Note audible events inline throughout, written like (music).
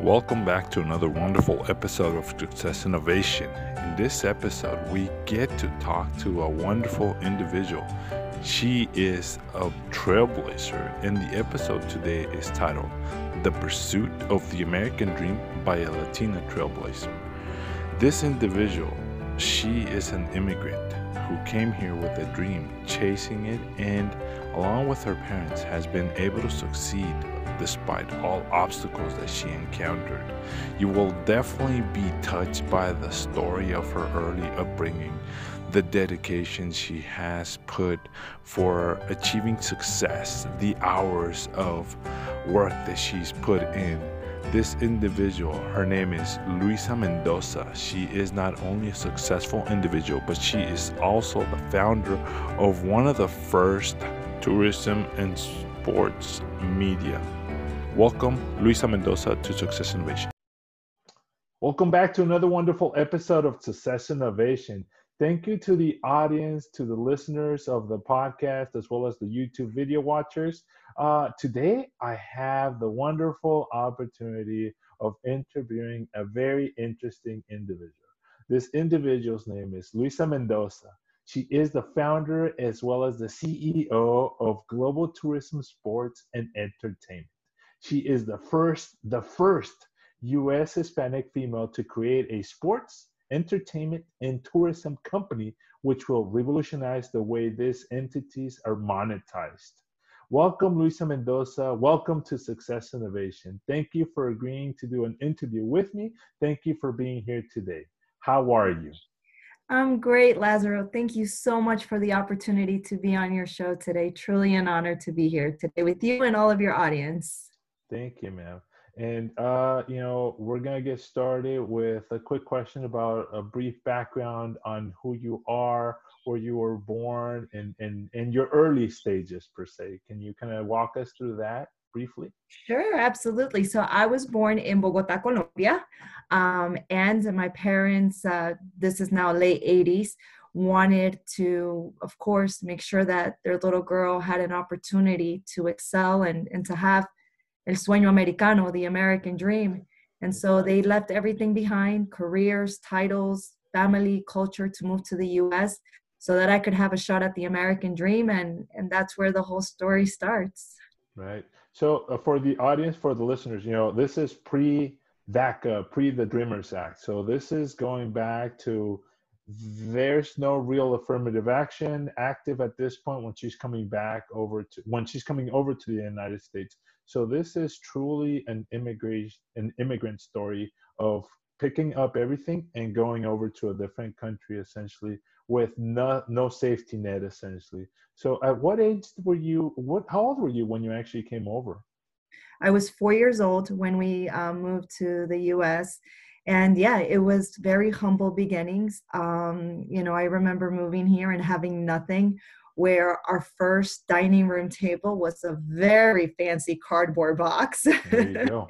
Welcome back to another wonderful episode of Success Innovation. In this episode, we get to talk to a wonderful individual. She is a trailblazer, and the episode today is titled The Pursuit of the American Dream by a Latina Trailblazer. This individual, she is an immigrant who came here with a dream, chasing it, and along with her parents, has been able to succeed despite all obstacles that she encountered. You will definitely be touched by the story of her early upbringing, the dedication she has put for achieving success, the hours of work that she's put in. This individual, her name is Luisa Mendoza. She is not only a successful individual, but she is also the founder of one of the first tourism and sports media Welcome, Luisa Mendoza, to Success Innovation. Welcome back to another wonderful episode of Success Innovation. Thank you to the audience, to the listeners of the podcast, as well as the YouTube video watchers. Uh, today, I have the wonderful opportunity of interviewing a very interesting individual. This individual's name is Luisa Mendoza. She is the founder as well as the CEO of Global Tourism Sports and Entertainment. She is the first, the first U.S. Hispanic female to create a sports, entertainment, and tourism company, which will revolutionize the way these entities are monetized. Welcome, Luisa Mendoza. Welcome to Success Innovation. Thank you for agreeing to do an interview with me. Thank you for being here today. How are you? I'm great, Lazaro. Thank you so much for the opportunity to be on your show today. Truly an honor to be here today with you and all of your audience. Thank you, ma'am. And uh, you know, we're gonna get started with a quick question about a brief background on who you are, where you were born, and and and your early stages per se. Can you kind of walk us through that briefly? Sure, absolutely. So I was born in Bogota, Colombia, um, and my parents. Uh, this is now late '80s wanted to, of course, make sure that their little girl had an opportunity to excel and, and to have el sueño americano, the American dream. And so they left everything behind careers, titles, family, culture to move to the US so that I could have a shot at the American dream. And, and that's where the whole story starts. Right. So uh, for the audience, for the listeners, you know, this is pre DACA, pre the Dreamers Act. So this is going back to there's no real affirmative action active at this point when she's coming back over to when she's coming over to the United States. So this is truly an immigration an immigrant story of picking up everything and going over to a different country essentially with no no safety net essentially. So at what age were you what how old were you when you actually came over? I was 4 years old when we um, moved to the US and yeah it was very humble beginnings um, you know i remember moving here and having nothing where our first dining room table was a very fancy cardboard box. There you go.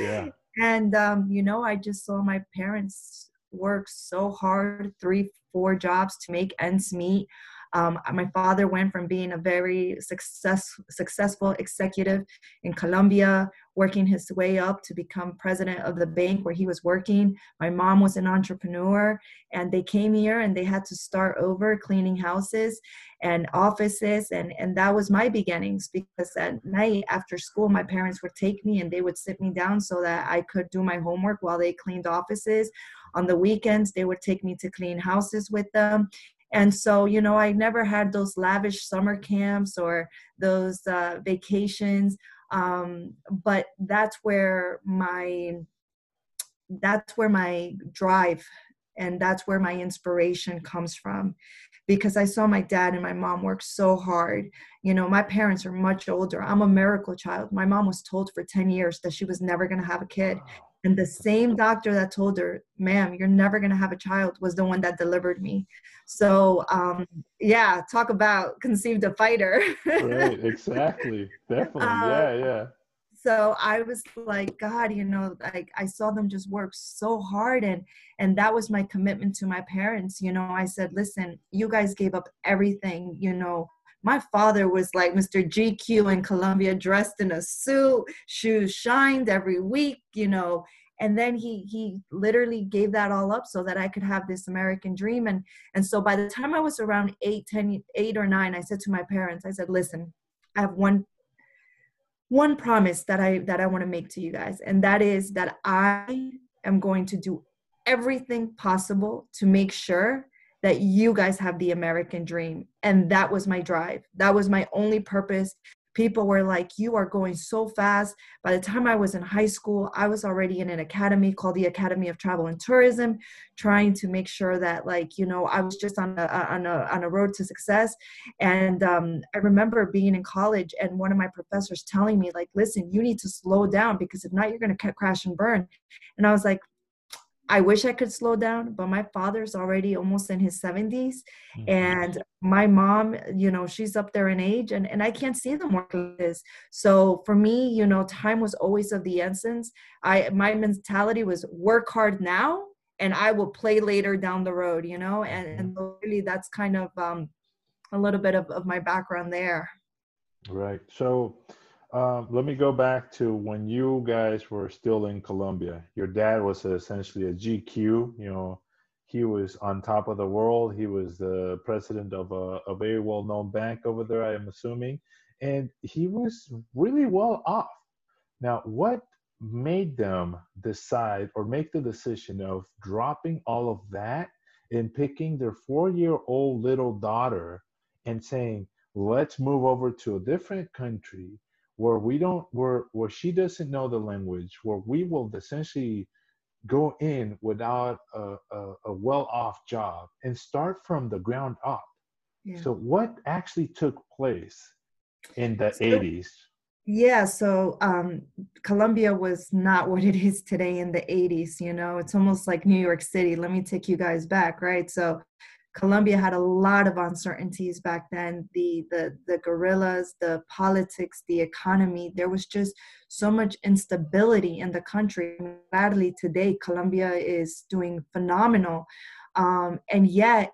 Yeah. (laughs) And um, you know i just saw my parents work so hard three four jobs to make ends meet um, my father went from being a very success, successful executive in Colombia, working his way up to become president of the bank where he was working. My mom was an entrepreneur, and they came here and they had to start over cleaning houses and offices. And, and that was my beginnings because at night after school, my parents would take me and they would sit me down so that I could do my homework while they cleaned offices on the weekends they would take me to clean houses with them and so you know i never had those lavish summer camps or those uh, vacations. Um, but that's where my that's where my drive and that's where my inspiration comes from because i saw my dad and my mom work so hard you know my parents are much older i'm a miracle child my mom was told for 10 years that she was never going to have a kid and the same doctor that told her ma'am you're never going to have a child was the one that delivered me so um, yeah, talk about conceived a fighter. (laughs) right, exactly. Definitely. Um, yeah, yeah. So I was like, God, you know, like I saw them just work so hard and and that was my commitment to my parents. You know, I said, listen, you guys gave up everything, you know, my father was like Mr. GQ in Colombia, dressed in a suit, shoes shined every week, you know. And then he he literally gave that all up so that I could have this American dream. And and so by the time I was around eight, ten, eight or nine, I said to my parents, I said, listen, I have one one promise that I that I want to make to you guys, and that is that I am going to do everything possible to make sure that you guys have the American dream. And that was my drive. That was my only purpose. People were like, You are going so fast. By the time I was in high school, I was already in an academy called the Academy of Travel and Tourism, trying to make sure that, like, you know, I was just on a, on a, on a road to success. And um, I remember being in college and one of my professors telling me, like, listen, you need to slow down because if not, you're going to crash and burn. And I was like, I wish I could slow down, but my father's already almost in his 70s. Mm-hmm. And my mom, you know, she's up there in age and, and I can't see them work like this. So for me, you know, time was always of the essence. I my mentality was work hard now and I will play later down the road, you know, and, and mm-hmm. really that's kind of um, a little bit of, of my background there. Right. So um, let me go back to when you guys were still in Colombia. Your dad was essentially a GQ. You know, he was on top of the world. He was the president of a, a very well-known bank over there. I am assuming, and he was really well off. Now, what made them decide or make the decision of dropping all of that and picking their four-year-old little daughter and saying, "Let's move over to a different country." Where we don't where where she doesn't know the language where we will essentially go in without a, a, a well-off job and start from the ground up. Yeah. so what actually took place in the so, 80s yeah so um, colombia was not (laughs) what it is today in the 80s you know? It's almost like new york city. Let me take you guys back right? So Colombia had a lot of uncertainties back then. The the the guerrillas, the politics, the economy. There was just so much instability in the country. Sadly, today Colombia is doing phenomenal, um, and yet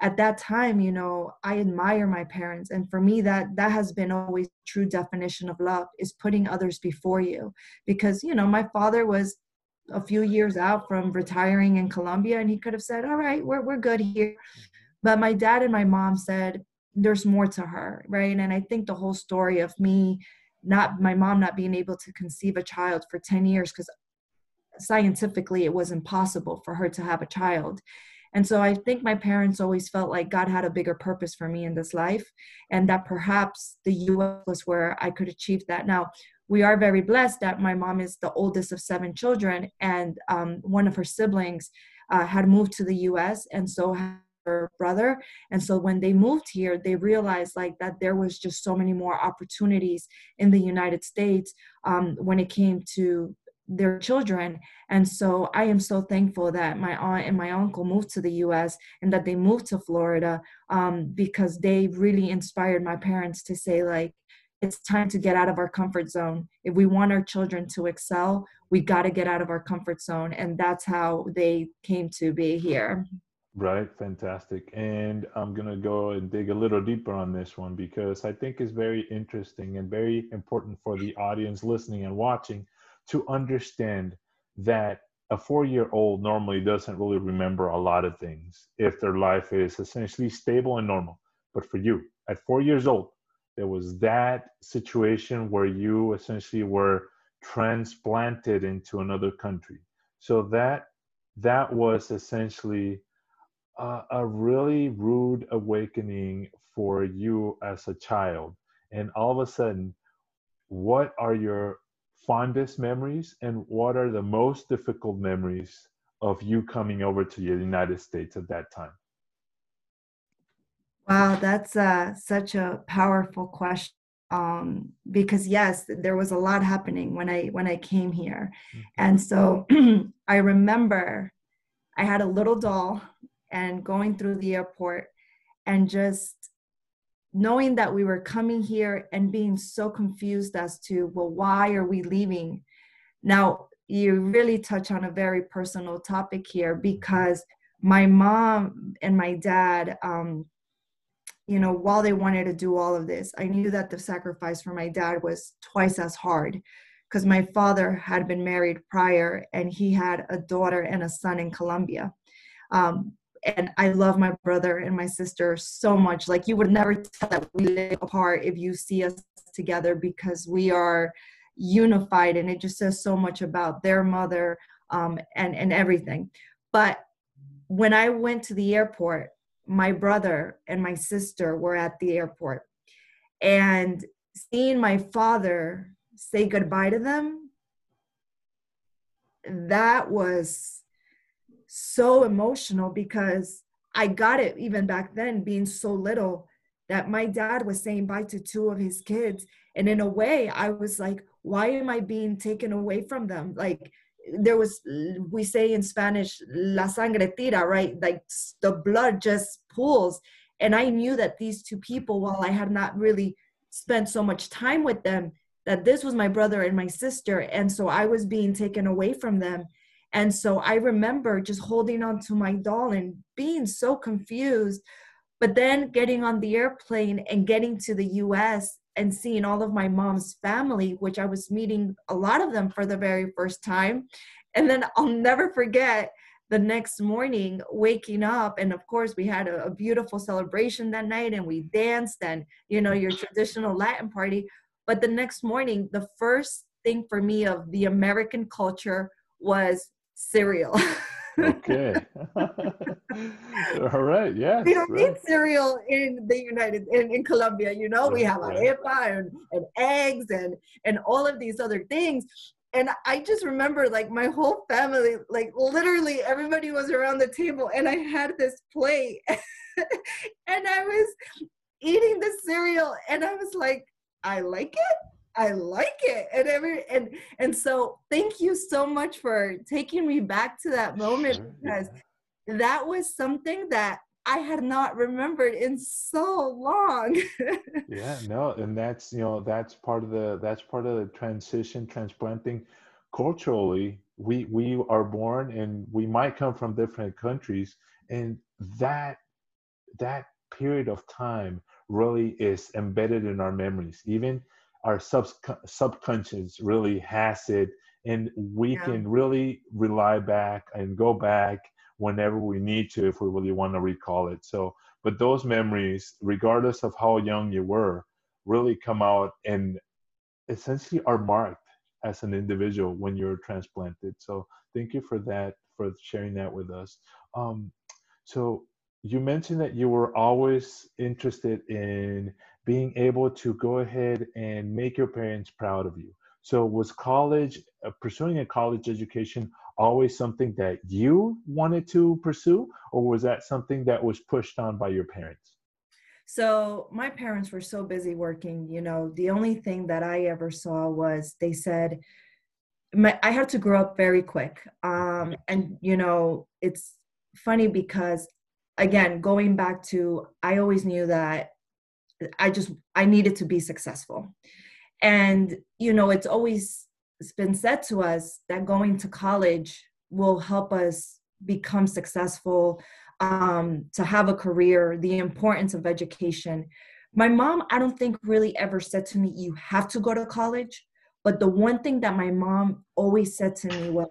at that time you know i admire my parents and for me that that has been always true definition of love is putting others before you because you know my father was a few years out from retiring in Colombia and he could have said, "All right, we're we're good here." Mm-hmm. But my dad and my mom said there's more to her, right? And I think the whole story of me not my mom not being able to conceive a child for 10 years cuz scientifically it was impossible for her to have a child. And so I think my parents always felt like God had a bigger purpose for me in this life and that perhaps the US was where I could achieve that. Now, we are very blessed that my mom is the oldest of seven children, and um, one of her siblings uh, had moved to the U.S. and so her brother. And so when they moved here, they realized like that there was just so many more opportunities in the United States um, when it came to their children. And so I am so thankful that my aunt and my uncle moved to the US and that they moved to Florida um, because they really inspired my parents to say, like, it's time to get out of our comfort zone. If we want our children to excel, we got to get out of our comfort zone. And that's how they came to be here. Right, fantastic. And I'm going to go and dig a little deeper on this one because I think it's very interesting and very important for the audience listening and watching to understand that a four year old normally doesn't really remember a lot of things if their life is essentially stable and normal. But for you, at four years old, there was that situation where you essentially were transplanted into another country. So that that was essentially a, a really rude awakening for you as a child. And all of a sudden what are your fondest memories and what are the most difficult memories of you coming over to the united states at that time Wow, that's uh, such a powerful question. Um, because yes, there was a lot happening when I when I came here, mm-hmm. and so (clears throat) I remember I had a little doll and going through the airport and just knowing that we were coming here and being so confused as to well why are we leaving now you really touch on a very personal topic here because my mom and my dad um, you know, while they wanted to do all of this, I knew that the sacrifice for my dad was twice as hard because my father had been married prior and he had a daughter and a son in Colombia. Um, and I love my brother and my sister so much. Like you would never tell that we live apart if you see us together because we are unified and it just says so much about their mother um, and and everything. But when I went to the airport, my brother and my sister were at the airport, and seeing my father say goodbye to them, that was so emotional because I got it even back then, being so little, that my dad was saying bye to two of his kids. And in a way, I was like, why am I being taken away from them? Like, there was, we say in Spanish, la sangre tira, right? Like, the blood just pools. And I knew that these two people, while I had not really spent so much time with them, that this was my brother and my sister. And so I was being taken away from them. And so I remember just holding on to my doll and being so confused. But then getting on the airplane and getting to the US and seeing all of my mom's family, which I was meeting a lot of them for the very first time. And then I'll never forget the next morning waking up and of course we had a, a, beautiful celebration that night and we danced and you know your traditional latin party but the next morning the first thing for me of the american culture was cereal. (laughs) okay. (laughs) All right. Yeah. We don't right. eat cereal in the United in, in Colombia. You know, right, we have right. arepa and, and eggs and and all of these other things. And I just remember like my whole family, like literally everybody was around the table and I had this plate (laughs) and I was eating the cereal and I was like, I like it. I like it. And every and and so thank you so much for taking me back to that moment because that was something that I had not remembered in so long. (laughs) yeah, no, and that's you know that's part of the that's part of the transition transplanting culturally we we are born and we might come from different countries and that that period of time really is embedded in our memories even our sub subconscious really has it and we yeah. can really rely back and go back whenever we need to if we really want to recall it. So but those memories regardless of how young you were really come out and essentially are marked as an individual when you're transplanted. So thank you for that for sharing that with us. Um, so you mentioned that you were always interested in being able to go ahead and make your parents proud of you. So, was college, uh, pursuing a college education, always something that you wanted to pursue, or was that something that was pushed on by your parents? So, my parents were so busy working, you know, the only thing that I ever saw was they said, my, I had to grow up very quick. Um, and, you know, it's funny because, again, going back to, I always knew that I just I needed to be successful. And you know, it's always it's been said to us that going to college will help us become successful, um, to have a career, the importance of education. My mom, I don't think really ever said to me, you have to go to college. But the one thing that my mom always said to me was,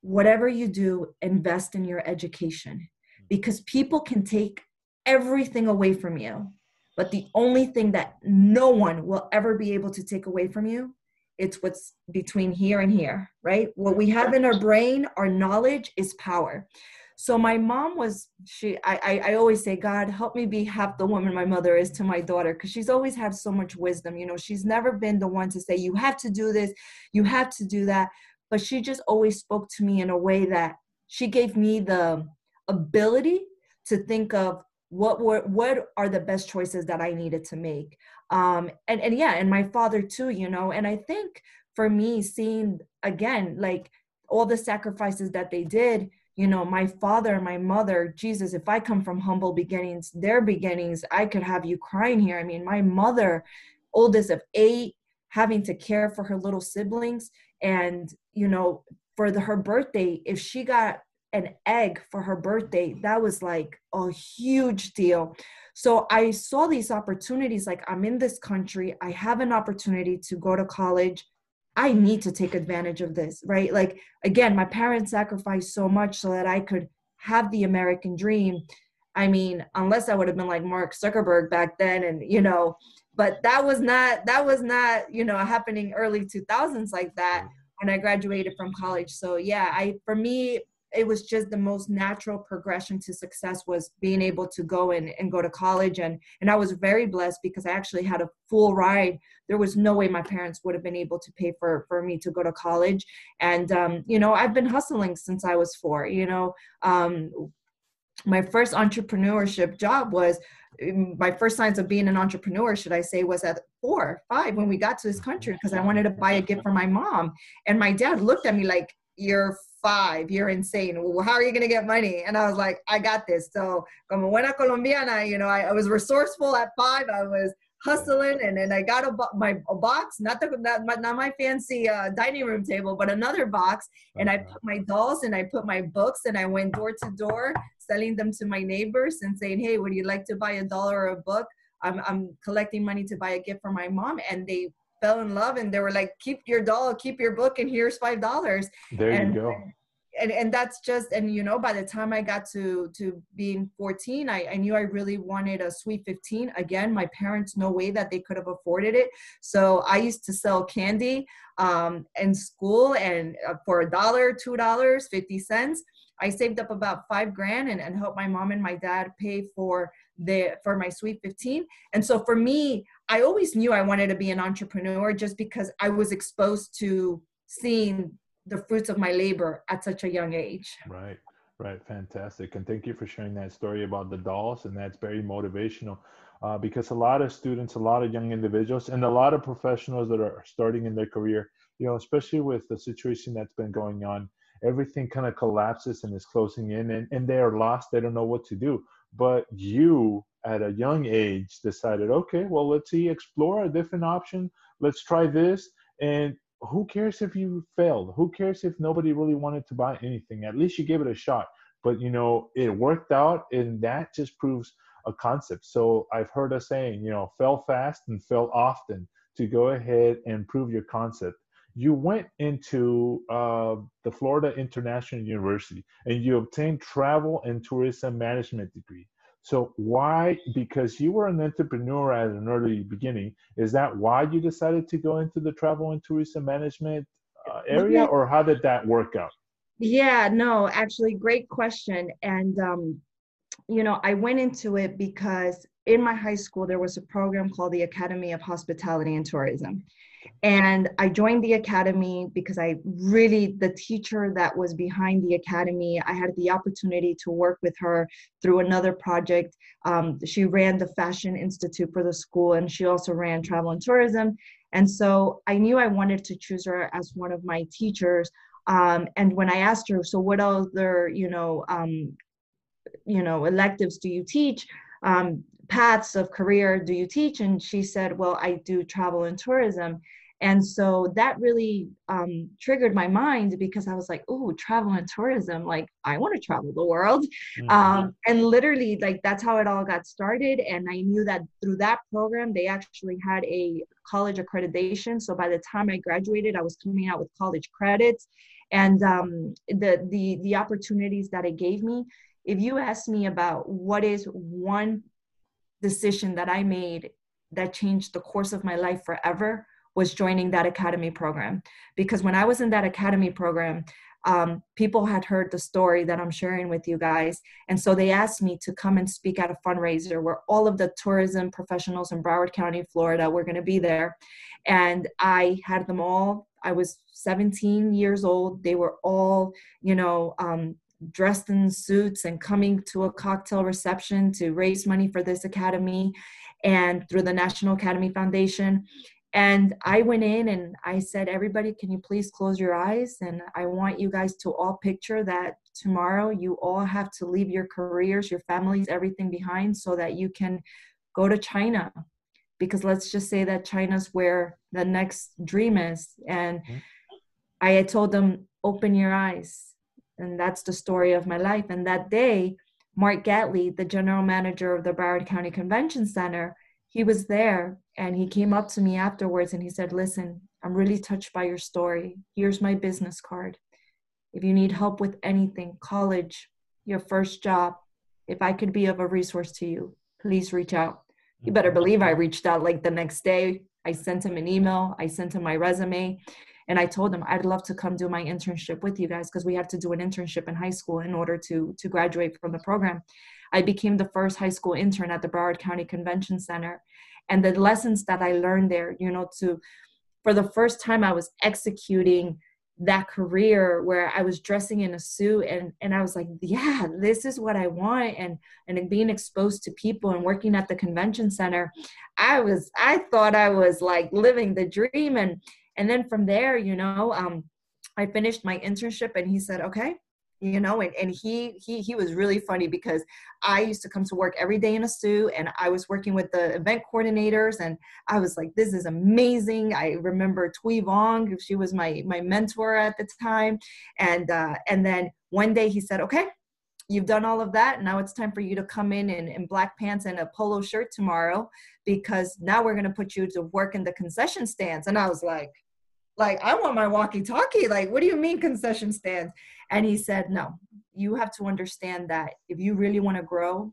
whatever you do, invest in your education because people can take everything away from you. But the only thing that no one will ever be able to take away from you, it's what's between here and here, right? What we have in our brain, our knowledge is power. So my mom was she I, I, always say, God, help me be half the woman my mother is to my daughter, because she's always had so much wisdom. You know, she's never been the one to say, You have to do this, you have to do that. But she just always spoke to me in a way that she gave me the ability to think of what were what are the best choices that i needed to make? Um and and yeah and my father too you know and i think for me seeing again like all the sacrifices that they did you know my father and my mother jesus if i come from humble beginnings their beginnings i could have you crying here. I mean my mother oldest of eight having to care for her little siblings and you know for the, her birthday if she got an egg for her birthday. That was like a huge deal. So I saw these opportunities like I'm in this country, I have an opportunity to go to college. I need to take advantage of this, right? Like again, my parents sacrificed so much so that I could have the American dream. I mean, unless I would have been like Mark Zuckerberg back then and you know, but that was not that was not, you know, happening early 2000s like that mm. when I graduated from college. So yeah, I for me it was just the most natural progression to success was being able to go and, and go to college. And and i was very blessed because i actually had a full ride. There was no way my parents would have been able to pay for for me to go to college. And um, you know i've been hustling since i was four you know um, my first entrepreneurship job was mm, my first signs of being an entrepreneur should i say was at four five when we got to this country because i wanted to buy a gift for my mom. And my dad looked at me like you're five, you're insane. Well, how are you going to get money? And I was like, I got this. So, como buena colombiana, you know, I, I was resourceful at five. I was hustling and then I got a, my a box, not the not my, not my fancy uh, dining room table, but another box. And I put my dolls and I put my books and I went door to door selling them to my neighbors and saying, "Hey, would you like to buy a dollar or a book?" I'm I'm collecting money to buy a gift for my mom, and they fell in love and they were like keep your doll keep your book and here's five dollars. There and, you go. and, and that's just and you know by the time i got to to being 14 I, I knew i really wanted a sweet 15 again my parents no way that they could have afforded it. So i used to sell candy um, in school and uh, for a dollar two dollars 50 cents. I saved up about five grand and, and helped my mom and my dad pay for the for my sweet 15 and so for me i always knew i wanted to be an entrepreneur just because i was exposed to seeing the fruits of my labor at such a young age. Right right fantastic. And thank you for sharing that story about the dolls and that's very motivational uh, because a lot of students a lot of young individuals and a lot of professionals that are starting in their career you know especially with the situation that's been going on everything kind of collapses and is closing in and, and they are lost they don't know what to do. But you at a young age decided okay well let's see explore a different option. Let's try this. And who cares if you failed? Who cares if nobody really wanted to buy anything? At least you gave it a shot. But you know it worked out and that just proves a concept. So i've heard a saying you know fail fast and fail often to go ahead and prove your concept. You went into uh, the Florida International University and you obtained travel and tourism management degree. So why? Because you were an entrepreneur at an early beginning. Is that why you decided to go into the travel and tourism management uh, area, or how did that work out? Yeah, no, actually, great question. And um, you know, I went into it because in my high school there was a program called the Academy of Hospitality and Tourism and I joined the academy because I really, the teacher that was behind the academy, I had the opportunity to work with her through another project. Um, she ran the Fashion Institute for the school, and she also ran travel and tourism. And so I knew I wanted to choose her as one of my teachers. Um, and when I asked her, so what other, you know, um, you know, electives do you teach? Um, paths of career do you teach? And she said, well, I do travel and tourism. And so that really um, triggered my mind because I was like, oh, travel and tourism, like I want to travel the world. Mm-hmm. Um, and literally, like that's how it all got started. And I knew that through that program, they actually had a college accreditation. So by the time I graduated, I was coming out with college credits. And um, the, the, the opportunities that it gave me, if you ask me about what is one decision that I made that changed the course of my life forever, was joining that academy program. Because when i was in that academy program um, people had heard the story that i'm sharing with you guys. And so they asked me to come and speak at a fundraiser where all of the tourism professionals in broward county florida were going to be there. And i had them all i was 17 years old. They were all you know um, dressed in suits and coming to a cocktail reception to raise money for this academy and through the national academy foundation and I went in and I said, everybody, can you please close your eyes? And I want you guys to all picture that tomorrow you all have to leave your careers, your families, everything behind so that you can go to China. Because let's just say that China's where the next dream is. And mm-hmm. I had told them, open your eyes. And that's the story of my life. And that day, Mark Gatley, the general manager of the Broward County Convention Center, he was there and he came up to me afterwards and he said, Listen, I'm really touched by your story. Here's my business card. If you need help with anything, college, your first job, if I could be of a resource to you, please reach out. You better believe I reached out like the next day. I sent him an email, I sent him my resume, and I told them I'd love to come do my internship with you guys because we had to do an internship in high school in order to to graduate from the program. I became the first high school intern at the Broward County Convention Center, and the lessons that I learned there, you know, to for the first time I was executing that career where I was dressing in a suit and and I was like, yeah, this is what I want. And and being exposed to people and working at the convention center, I was I thought I was like living the dream. And and then from there, you know, um I finished my internship and he said, "Okay, you know and, and he he he was really funny because i used to come to work every day in a suit and i was working with the event coordinators and i was like this is amazing. I remember Tui Vong she was my my mentor at the time. And uh and then one day he said okay you've done all of that. Now it's time for you to come in, in in black pants and a polo shirt tomorrow because now we're going to put you to work in the concession stands. And i was like like i want my walkie talkie like what do you mean concession stands? And he said no you have to understand that if you really want to grow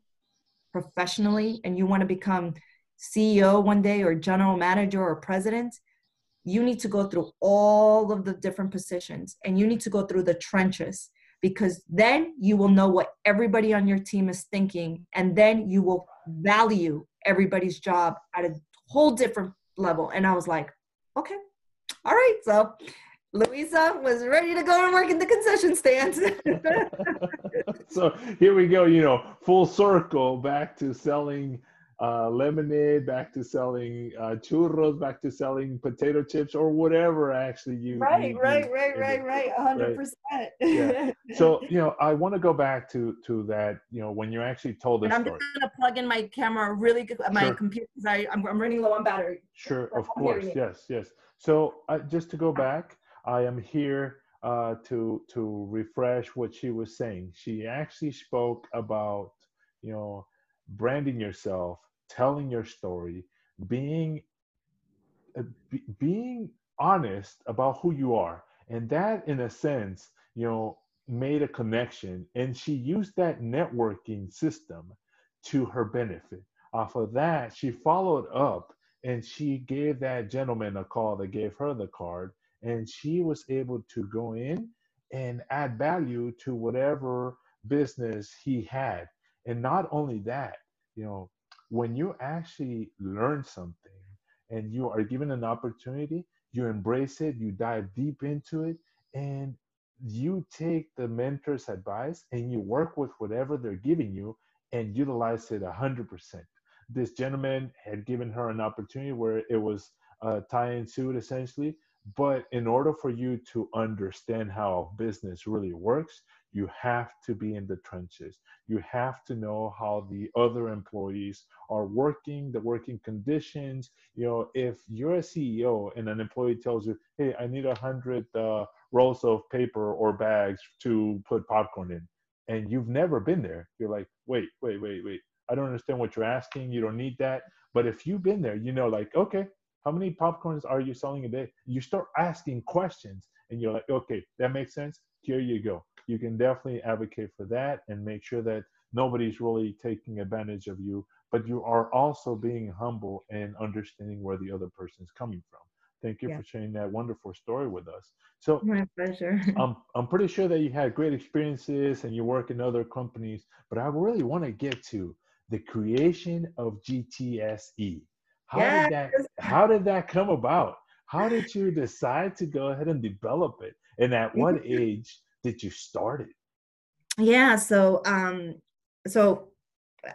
professionally and you want to become ceo one day or general manager or president you need to go through all of the different positions and you need to go through the trenches because then you will know what everybody on your team is thinking and then you will value everybody's job at a whole different level and i was like okay all right, so Luisa was ready to go and work in the concession stand. (laughs) so here we go, you know, full circle back to selling uh, lemonade, back to selling uh, churros, back to selling potato chips or whatever actually you. Right, you, right, you, right, right, right, hundred percent. Yeah. (laughs) So you know, I want to go back to to that. You know, when you actually told this and I'm story. just gonna plug in my camera really good. My Sure. computer, I, I'm, I'm running low on battery. Sure, of I'm course, yes, yes. So uh, just to go back, I am here uh, to to refresh what she was saying. She actually spoke about you know branding yourself, telling your story, being uh, be, being honest about who you are, and that in a sense, you know, made a connection, and she used that networking system to her benefit. Off of that, she followed up and she gave that gentleman a call that gave her the card. And she was able to go in and add value to whatever business he had. And not only that you know when you actually learn something and you are given an opportunity you embrace it you dive deep into it and you take the mentor's advice and you work with whatever they're giving you and utilize it 100% this gentleman had given her an opportunity where it was uh, a tie-in suit essentially but in order for you to understand how business really works you have to be in the trenches you have to know how the other employees are working the working conditions you know if you're a ceo and an employee tells you hey i need a hundred uh, rolls of paper or bags to put popcorn in and you've never been there you're like wait wait wait wait I don't understand what you're asking. You don't need that. But if you've been there, you know, like, okay, how many popcorns are you selling a day? You start asking questions and you're like, okay, that makes sense. Here you go. You can definitely advocate for that and make sure that nobody's really taking advantage of you, but you are also being humble and understanding where the other person is coming from. Thank you Yeah. for sharing that wonderful story with us. So My pleasure. (laughs) I'm I'm pretty sure that you had great experiences and you work in other companies, but I really want to get to the creation of GTSE. How did that (laughs) how did that come about? How did you decide to go ahead and develop it? And at what age did you start it? yeah so um so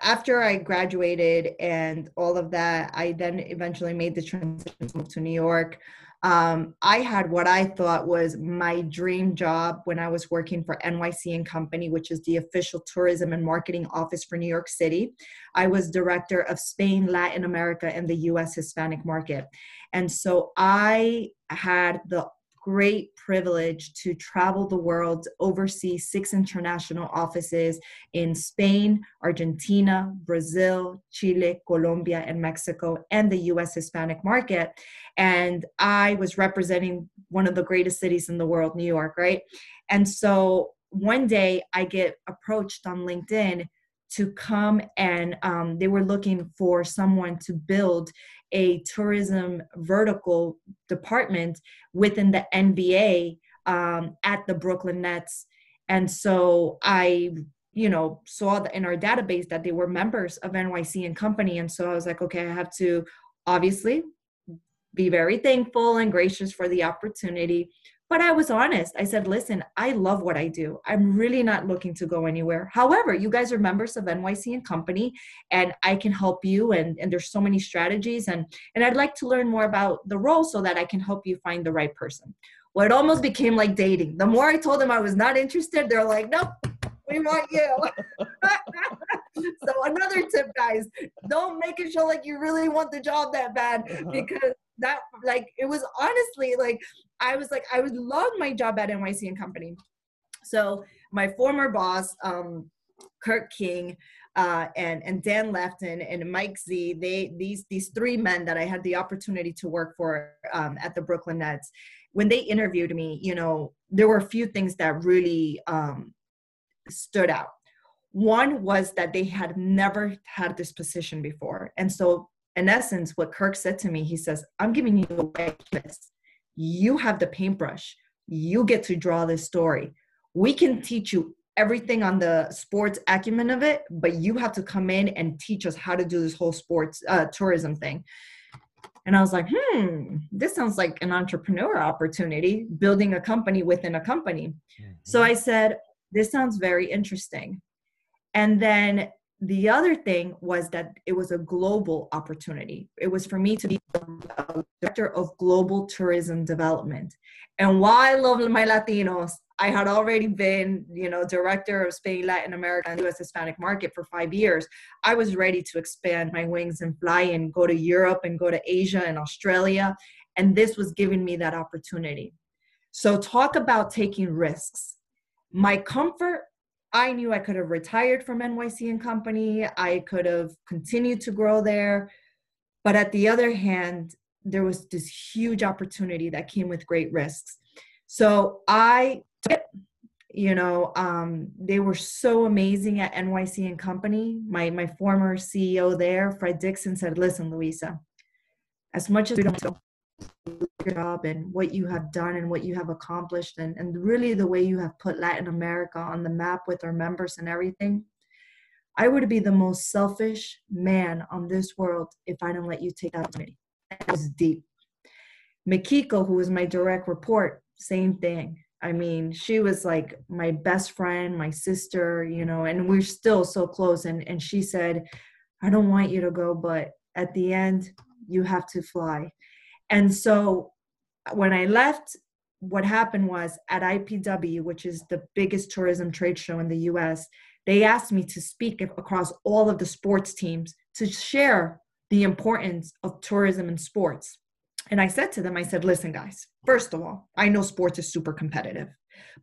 after i graduated and all of that i then eventually made the transition to to new york. Um, i had what i thought was my dream job when i was working for nyc and company which is the official tourism and marketing office for new york city. I was director of spain latin america and the us hispanic market. And so i had the great privilege to travel the world, oversee six international offices in Spain, Argentina, Brazil, Chile, Colombia, and Mexico, and the US Hispanic market. And I was representing one of the greatest cities in the world, New York, right? And so one day I get approached on LinkedIn to come and um, they were looking for someone to build a tourism vertical department within the NBA um, at the Brooklyn Nets. And so I, you know, saw in our database that they were members of NYC and Company. And so I was like, okay, I have to obviously be very thankful and gracious for the opportunity but I was honest. I said, listen, I love what I do. I'm really not looking to go anywhere. However, you guys are members of NYC and Company, and I can help you. And, and there's so many strategies. And, and I'd like to learn more about the role so that I can help you find the right person. Well, it almost became like dating. The more I told them I was not interested, they're like, nope, we want you. (laughs) so another tip, guys, don't make it show like you really want the job that bad uh-huh. because that like it was honestly like I was like I would love my job at NYC and Company. So my former boss, um, Kirk King, uh, and and Dan Lefton and Mike Z, they these these three men that I had the opportunity to work for um, at the Brooklyn Nets. When they interviewed me, you know, there were a few things that really um, stood out. One was that they had never had this position before, and so in essence, what Kirk said to me, he says, I'm giving you a white canvas. You have the paintbrush. You get to draw this story. We can teach you everything on the sports acumen of it, but you have to come in and teach us how to do this whole sports uh, tourism thing. And I was like, hmm, this sounds like an entrepreneur opportunity, building a company within a company. Mm-hmm. So I said, this sounds very interesting. And then the other thing was that it was a global opportunity. It was for me to be director of global tourism development. And while I love my Latinos, I had already been, you know, director of Spain, Latin America, and US Hispanic market for five years. I was ready to expand my wings and fly and go to Europe and go to Asia and Australia. And this was giving me that opportunity. So, talk about taking risks. My comfort I knew I could have retired from NYC and Company. I could have continued to grow there. But at the other hand, there was this huge opportunity that came with great risks. So I, you know, um, they were so amazing at NYC and Company. My my former CEO there, Fred Dixon, said, "Listen, Luisa, as much as we don't your job and what you have done and what you have accomplished and, and really the way you have put Latin America on the map with our members and everything. I would be the most selfish man on this world if I don't let you take that opportunity. That was deep. Mikiko, who was my direct report, same thing. I mean, she was like my best friend, my sister, you know, and we're still so close. And and she said, I don't want you to go, but at the end, you have to fly. And so when I left, what happened was at IPW, which is the biggest tourism trade show in the US, they asked me to speak across all of the sports teams to share the importance of tourism and sports. And I said to them, I said, listen, guys, first of all, I know sports is super competitive,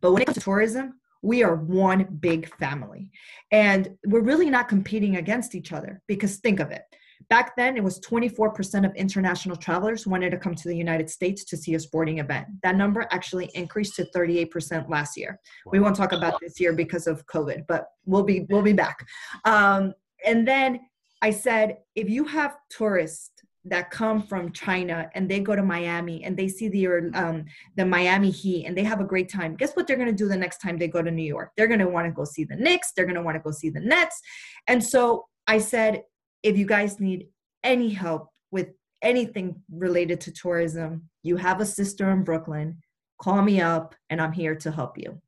but when it comes to tourism, we are one big family. And we're really not competing against each other because think of it Back then, it was 24% of international travelers wanted to come to the United States to see a sporting event. That number actually increased to 38% last year. We won't talk about this year because of COVID, but we'll be we'll be back. Um, and then I said, if you have tourists that come from China and they go to Miami and they see the um, the Miami Heat and they have a great time. Guess what they're going to do the next time they go to New York? They're going to want to go see the Knicks. They're going to want to go see the Nets. And so I said, if you guys need any help with anything related to tourism, you have a sister in Brooklyn, call me up and I'm here to help you.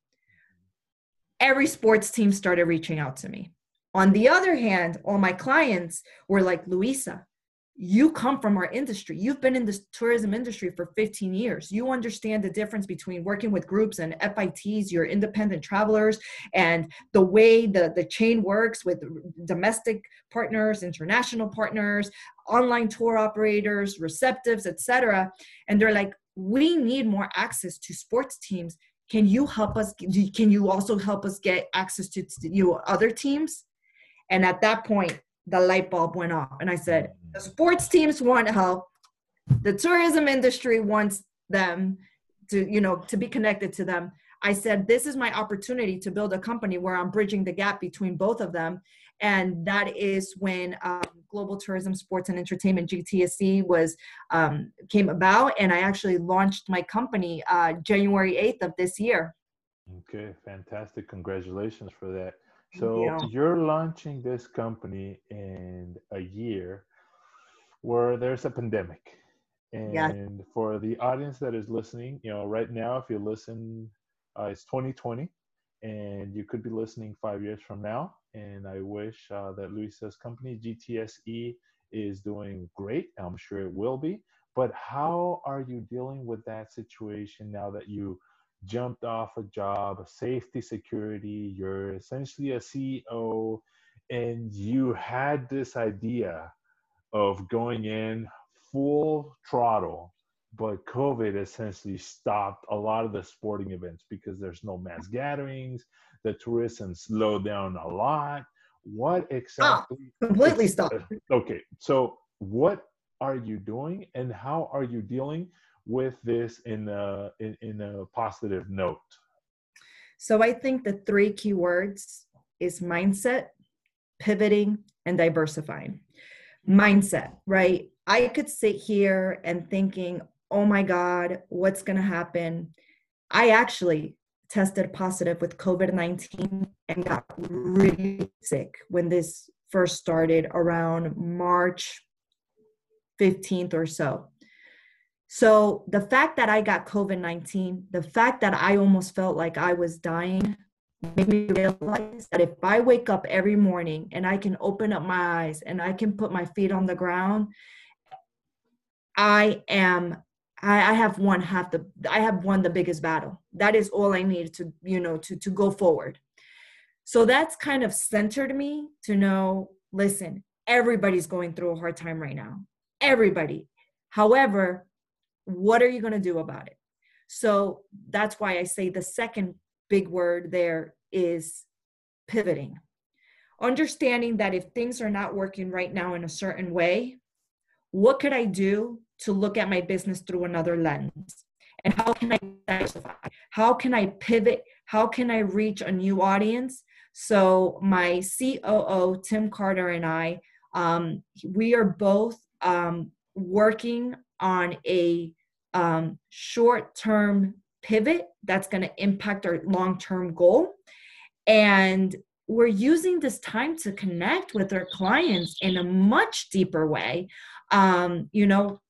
Every sports team started reaching out to me. On the other hand, all my clients were like, Luisa, you come from our industry. You've been in the tourism industry for 15 years. You understand the difference between working with groups and FITs, your independent travelers, and the way the, the chain works with domestic partners, international partners, online tour operators, receptives, etc. And they're like, we need more access to sports teams can you help us can you also help us get access to, you other teams and at that point the light bulb went off. And i said the sports teams want help. The tourism industry wants them to you know to be connected to them. I said this is my opportunity to build a company where i'm bridging the gap between both of them. And that is when um, global tourism sports and entertainment gtsc was um, came about. And i actually launched my company uh, january 8th of this year. Okay fantastic. Congratulations for that so you're launching this company in a year where there's a pandemic and yeah. for the audience that is listening you know right now if you listen uh, it's 2020 and you could be listening five years from now. And I wish uh, that Luisa's company, GTSE, is doing great. I'm sure it will be. But how are you dealing with that situation now that you jumped off a job, safety security, you're essentially a CEO, and you had this idea of going in full throttle but COVID essentially stopped a lot of the sporting events because there's no mass gatherings. The tourism slowed down a lot. What ah, exactly? Oh, completely stopped. Okay, so what are you doing, and how are you dealing with this in a in, in a positive note? So I think the three key words is mindset, pivoting, and diversifying. Mindset, right? I could sit here and thinking, oh my God, what's going to happen? I actually tested positive with COVID 19 and got really sick when this first started around March 15th or so. So the fact that I got COVID 19, the fact that I almost felt like I was dying, made me realize that if I wake up every morning and I can open up my eyes and I can put my feet on the ground, I am I, have won half the I have won the biggest battle. That is all I need to, you know, to to go forward. So that's kind of centered me to know, listen, everybody's going through a hard time right now. Everybody. However, what are you going to do about it? So that's why I say the second big word there is pivoting. Understanding that if things are not working right now in a certain way, what could I do to look at my business through another lens? And how can I diversify? How can I pivot? How can I reach a new audience? So my COO, Tim Carter, and I, um, we are both um, working on a um, short-term pivot that's going to impact our long-term goal. And we're using this time to connect with our clients in a much deeper way. Um, you know,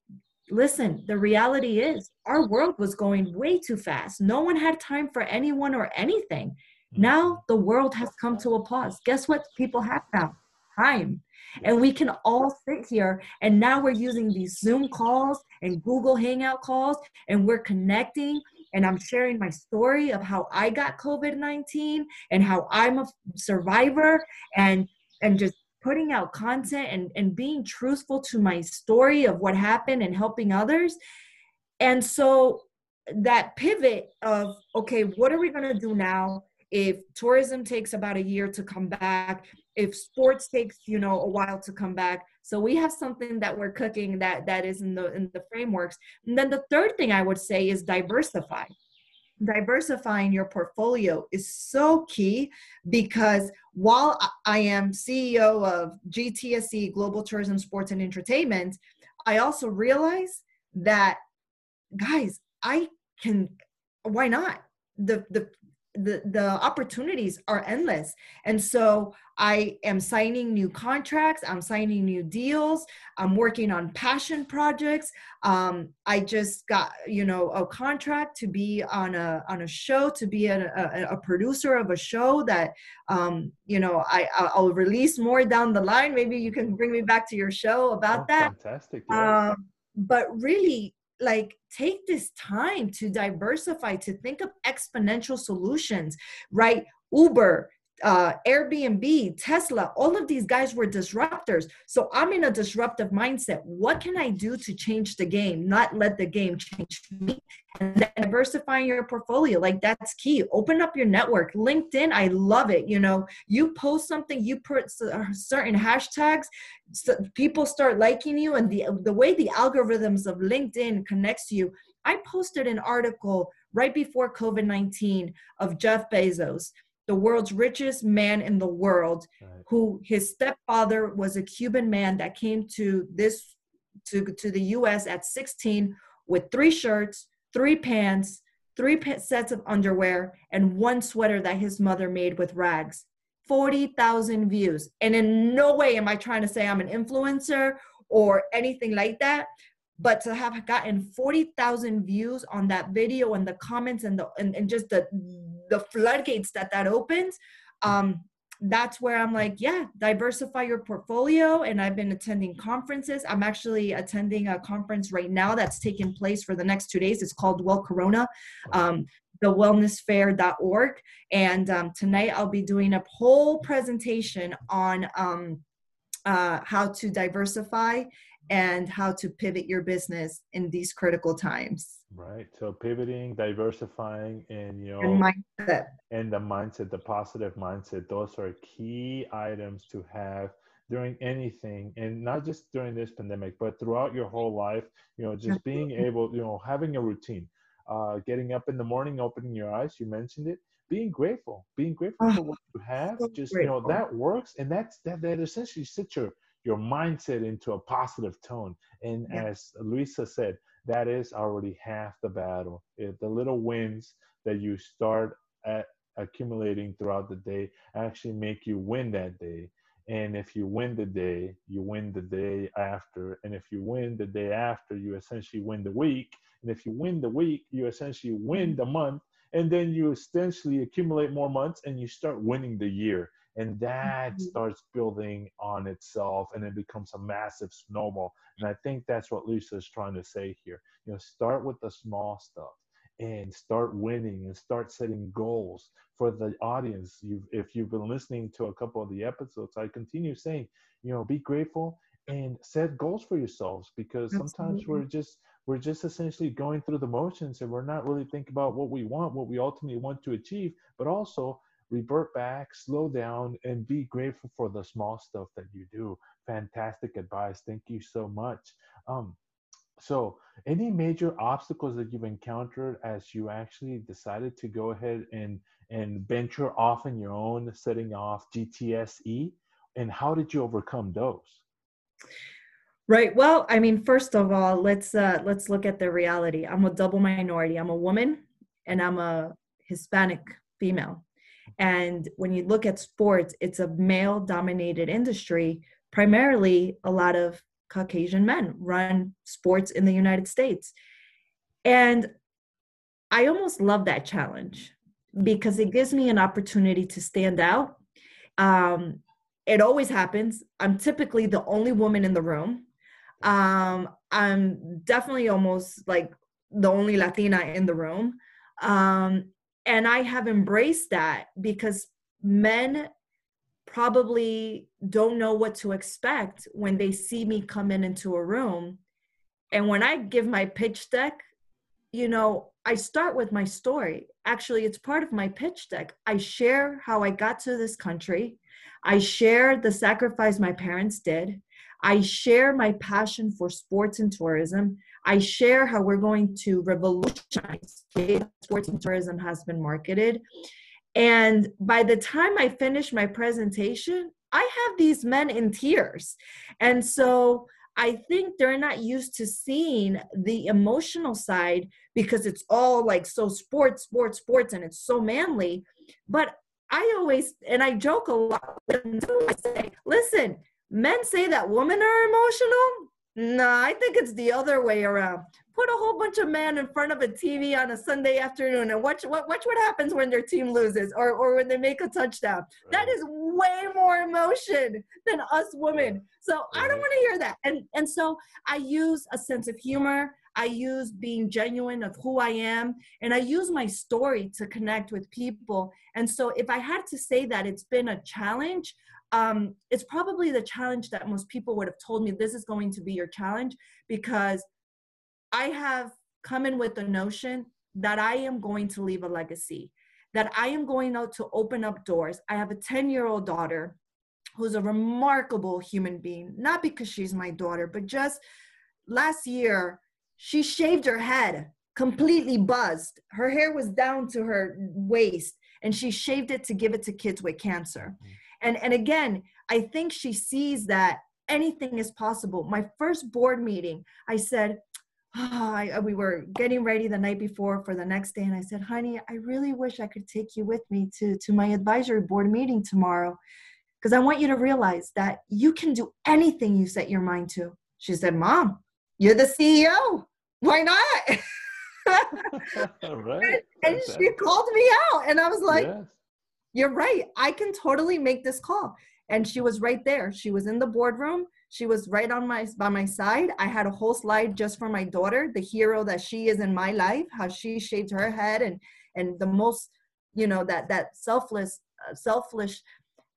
listen, the reality is our world was going way too fast. No one had time for anyone or anything. Now mm-hmm. the world has come to a pause. Guess what people have now? Time. And we can all sit here and now we're using these Zoom calls and Google Hangout calls and we're connecting and I'm sharing my story of how I got COVID-19 and how I'm a survivor and and just putting out content and, and being truthful to my story of what happened and helping others. And so that pivot of, okay, what are we to do now? If tourism takes about a year to come back, if sports takes, you know, a while to come back. So we have something that we're cooking that that is in the in the frameworks. And then the third thing I would say is diversify diversifying your portfolio is so key because while I am CEO of GTSE Global Tourism Sports and Entertainment, I also realize that guys, I can why not? The the the the opportunities are endless. And so i am signing new contracts i'm signing new deals i'm working on passion projects. Um, i just got you know a contract to be on a on a show to be a, a, a producer of a show that um, you know i i'll release more down the line. Maybe you can bring me back to your show about oh, that. fantastic yes. um, but really like take this time to diversify to think of exponential solutions right? Uber uh, Airbnb, Tesla, all of these guys were disruptors. So I'm in a disruptive mindset. What can I do to change the game, not let the game change me? And diversifying your portfolio, like that's key. Open up your network. LinkedIn, I love it. You know, you post something, you put certain hashtags, so people start liking you, and the the way the algorithms of LinkedIn connects you. I posted an article right before COVID 19 of Jeff Bezos the world's richest man in the world, right. who his stepfather was a Cuban man that came to this to to the U.S. at 16 with three shirts, three pants, three sets of underwear, and one sweater that his mother made with rags. 40,000 views. And in no way am I trying to say I'm an influencer or anything like that but to have gotten 40,000 views on that video and the comments and the and, and just the the floodgates that that opens um that's where I'm like, yeah, diversify your portfolio. And I've been attending conferences. I'm actually attending a conference right now that's taking place for the next two days. It's called Well Corona, um, thewellnessfair.org. And um, tonight I'll be doing a whole presentation on um, uh, how to diversify and how to pivot your business in these critical times. Right. So pivoting, diversifying, and you know, and mindset, and the mindset, the positive mindset. Those are key items to have during anything, and not just during this pandemic, but throughout your whole life. You know, just being able, you know, having a routine, uh, getting up in the morning, opening your eyes. You mentioned it. Being grateful, being grateful for what you have. So just grateful. you know, that works, and that's that. That essentially sets your your mindset into a positive tone. And yeah. as Luisa said, that is already half the battle. If the little wins that you start at accumulating throughout the day actually make you win that day. And if you win the day, you win the day after. And if you win the day after, you essentially win the week. And if you win the week, you essentially win the month. And then you essentially accumulate more months and you start winning the year and that mm-hmm. starts building on itself and it becomes a massive snowball and i think that's what Luisa is trying to say here you know start with the small stuff and start winning and start setting goals for the audience you've if you've been listening to a couple of the episodes i continue saying you know be grateful and set goals for yourselves because sometimes Absolutely. we're just we're just essentially going through the motions and we're not really thinking about what we want what we ultimately want to achieve but also revert back, slow down, and be grateful for the small stuff that you do. Fantastic advice. Thank you so much. Um, so, any major obstacles that you've encountered as you actually decided to go ahead and and venture off on your own, setting off GTSE, and how did you overcome those? Right. Well, I mean, first of all, let's uh, let's look at the reality. I'm a double minority. I'm a woman, and I'm a Hispanic female. And when you look at sports, it's a male dominated industry. Primarily, a lot of Caucasian men run sports in the United States. And I almost love that challenge because it gives me an opportunity to stand out. Um, it always happens. I'm typically the only woman in the room. Um, I'm definitely almost like the only Latina in the room. Um, and I have embraced that because men probably don't know what to expect when they see me come in into a room. And when I give my pitch deck, you know, I start with my story. Actually, it's part of my pitch deck. I share how I got to this country. I share the sacrifice my parents did. I share my passion for sports and tourism. I share how we're going to revolutionize the sports and tourism has been marketed. And by the time I finish my presentation, I have these men in tears. And so I think they're not used to seeing the emotional side because it's all like so sports, sports, sports, and it's so manly. But I always, and I joke a lot. I say, listen, men say that women are emotional. No, I think it's the other way around. Put a whole bunch of men in front of a TV on a Sunday afternoon and watch what watch what happens when their team loses or, or when they make a touchdown. Right. That is way more emotion than us women. So I don't want to hear that. And and so I use a sense of humor. I use being genuine of who I am, and I use my story to connect with people. And so, if I had to say that it's been a challenge, um, it's probably the challenge that most people would have told me this is going to be your challenge because I have come in with the notion that I am going to leave a legacy, that I am going out to open up doors. I have a 10 year old daughter who's a remarkable human being, not because she's my daughter, but just last year, she shaved her head completely buzzed. Her hair was down to her waist, and she shaved it to give it to kids with cancer. Mm. And, and again, I think she sees that anything is possible. My first board meeting, I said, oh, (sighs) I, we were getting ready the night before for the next day, and I said, honey, I really wish I could take you with me to, to my advisory board meeting tomorrow because I want you to realize that you can do anything you set your mind to. She said, Mom, you're the CEO. Why not? (laughs) (laughs) right. And, and she called me out, and I was like, yes. You're right. I can totally make this call. And she was right there. She was in the boardroom. She was right on my by my side. I had a whole slide just for my daughter, the hero that she is in my life, how she shaved her head and and the most, you know, that that selfless uh, selfish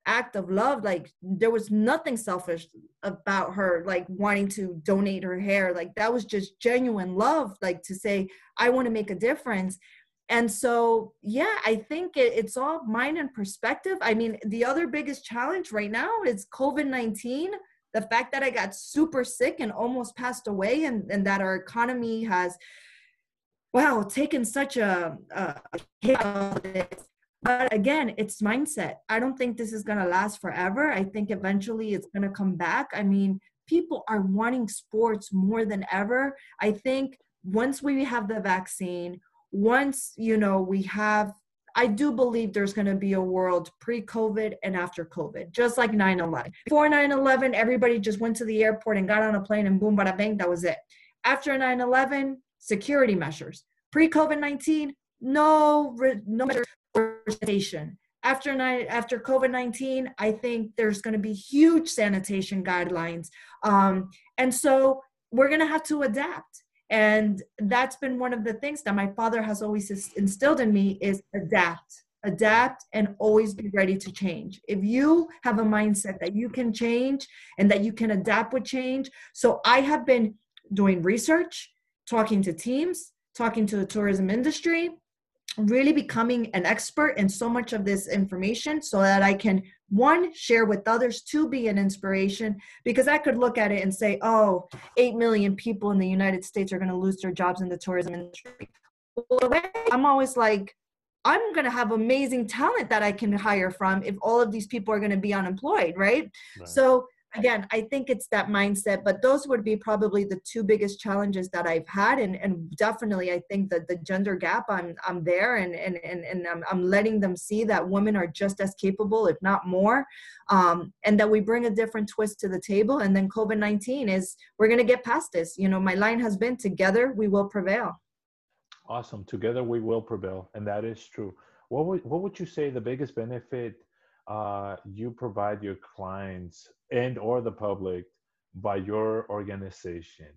act of love like there was nothing selfish about her like wanting to donate her hair like that was just genuine love like to say i want to make a difference and so yeah i think it, it's all mind and perspective. I mean the other biggest challenge right now is covid-19 the fact that i got super sick and almost passed away and, and that our economy has wow taken such a, a hit but again it's mindset. I don't think this is going to last forever. I think eventually it's going to come back. I mean people are wanting sports more than ever. I think once we have the vaccine once you know we have i do believe there's going to be a world pre-covid and after covid just like 9-11 before 9-11 everybody just went to the airport and got on a plane and boom bada bang that was it after 9-11 security measures pre-covid-19 no no measures sanitation. After night after COVID nineteen, I think there's going to be huge sanitation guidelines, um, and so we're going to have to adapt. And that's been one of the things that my father has always instilled in me is adapt, adapt, and always be ready to change. If you have a mindset that you can change and that you can adapt with change, so I have been doing research, talking to teams, talking to the tourism industry, really becoming an expert in so much of this information so that I can one share with others to be an inspiration because I could look at it and say, oh, 8 million people in the United States are going to lose their jobs in the tourism industry. I'm always like, I'm going to have amazing talent that I can hire from if all of these people are going to be unemployed, right? right. So again i think it's that mindset but those would be probably the two biggest challenges that i've had and, and definitely i think that the gender gap i'm i'm there and and and, and I'm, I'm letting them see that women are just as capable if not more um, and that we bring a different twist to the table and then covid-19 is we're going to get past this. You know my line has been together we will prevail. Awesome. Together we will prevail and that is true. What would what would you say the biggest benefit uh, you provide your clients and or the public by your organization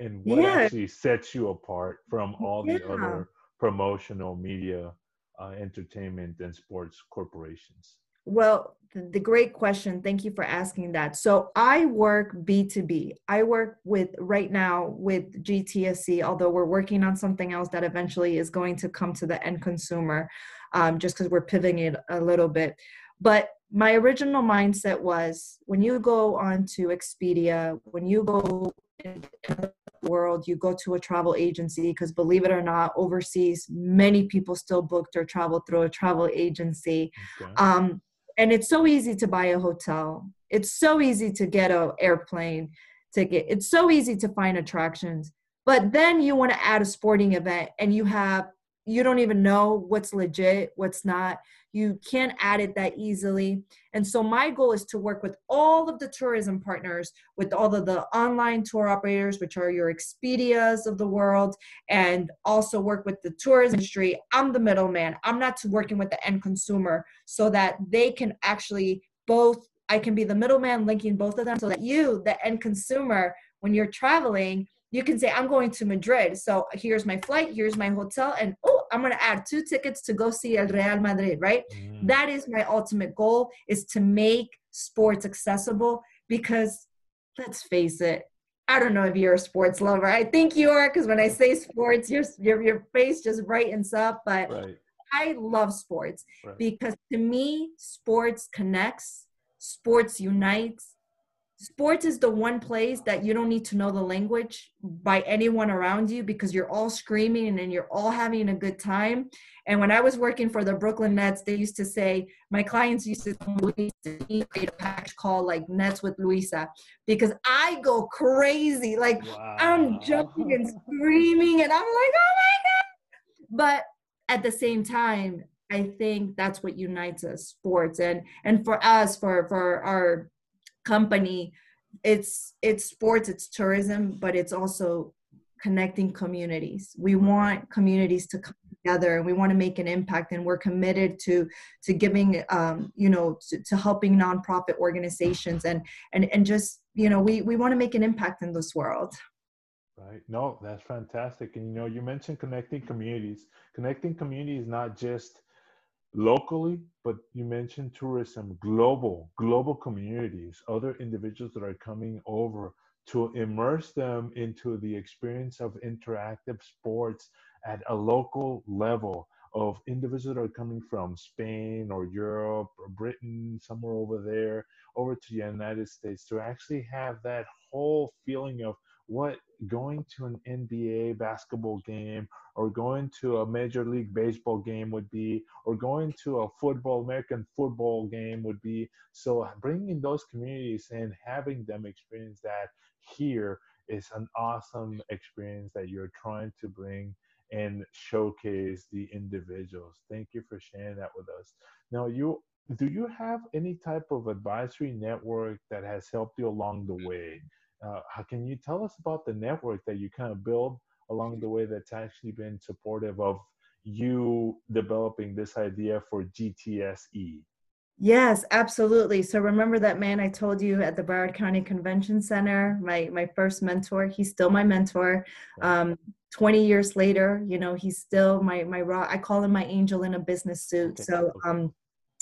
and what yeah. actually sets you apart from all the yeah. other promotional media uh, entertainment and sports corporations well the, the great question thank you for asking that so i work b2b i work with right now with GTSE although we're working on something else that eventually is going to come to the end consumer um, just because we're pivoting it a little bit. But my original mindset was when you go onto Expedia, when you go in the world, you go to a travel agency, because believe it or not, overseas, many people still book their travel through a travel agency. Okay. Um, and it's so easy to buy a hotel. It's so easy to get an airplane ticket. It's so easy to find attractions. But then you want to add a sporting event and you have you don't even know what's legit, what's not. You can't add it that easily. And so my goal is to work with all of the tourism partners, with all of the online tour operators, which are your Expedias of the world, and also work with the tourism industry. I'm the middleman. I'm not working with the end consumer so that they can actually both I can be the middleman linking both of them so that you, the end consumer, when you're traveling, you can say i'm going to madrid so here's my flight here's my hotel and oh i'm going to add two tickets to go see el real madrid right mm. that is my ultimate goal is to make sports accessible because let's face it I don't know if you're a sports lover. I think you are because when I say sports, your, your your face just brightens up. But right. I love sports right. because to me, sports connects, sports unites, sports is the one place that you don't need to know the language by anyone around you because you're all screaming and you're all having a good time. And when I was working for the Brooklyn Nets, they used to say, my clients used to create a package called like Nets with Luisa because I go crazy. Like wow. I'm jumping and screaming and I'm like, oh my God. But at the same time, I think that's what unites us, sports. And and for us, for for our company it's it's sports it's tourism but it's also connecting communities. We want communities to come together and we want to make an impact and we're committed to to giving um, you know to, to helping nonprofit organizations and and and just you know we we want to make an impact in this world. Right. No that's fantastic. And you know you mentioned connecting communities. Connecting communities not just locally, but you mentioned tourism, global, global communities, other individuals that are coming over to immerse them into the experience of interactive sports at a local level of individuals that are coming from Spain or Europe or Britain, somewhere over there, over to the United States to actually have that whole feeling of what going to an NBA basketball game or going to a Major League Baseball game would be, or going to a football, American football game would be. So bringing those communities and having them experience that here is an awesome experience that you're trying to bring and showcase the individuals. Thank you for sharing that with us. Now, you do you have any type of advisory network that has helped you along the way? Uh, how can you tell us about the network that you kind of build along the way that's actually been supportive of you developing this idea for GTSE? Yes, absolutely. So remember that man I told you at the Broward County Convention Center, my my first mentor. He's still my mentor. Um, 20 years later, you know, he's still my my raw. I call him my angel in a business suit. So um,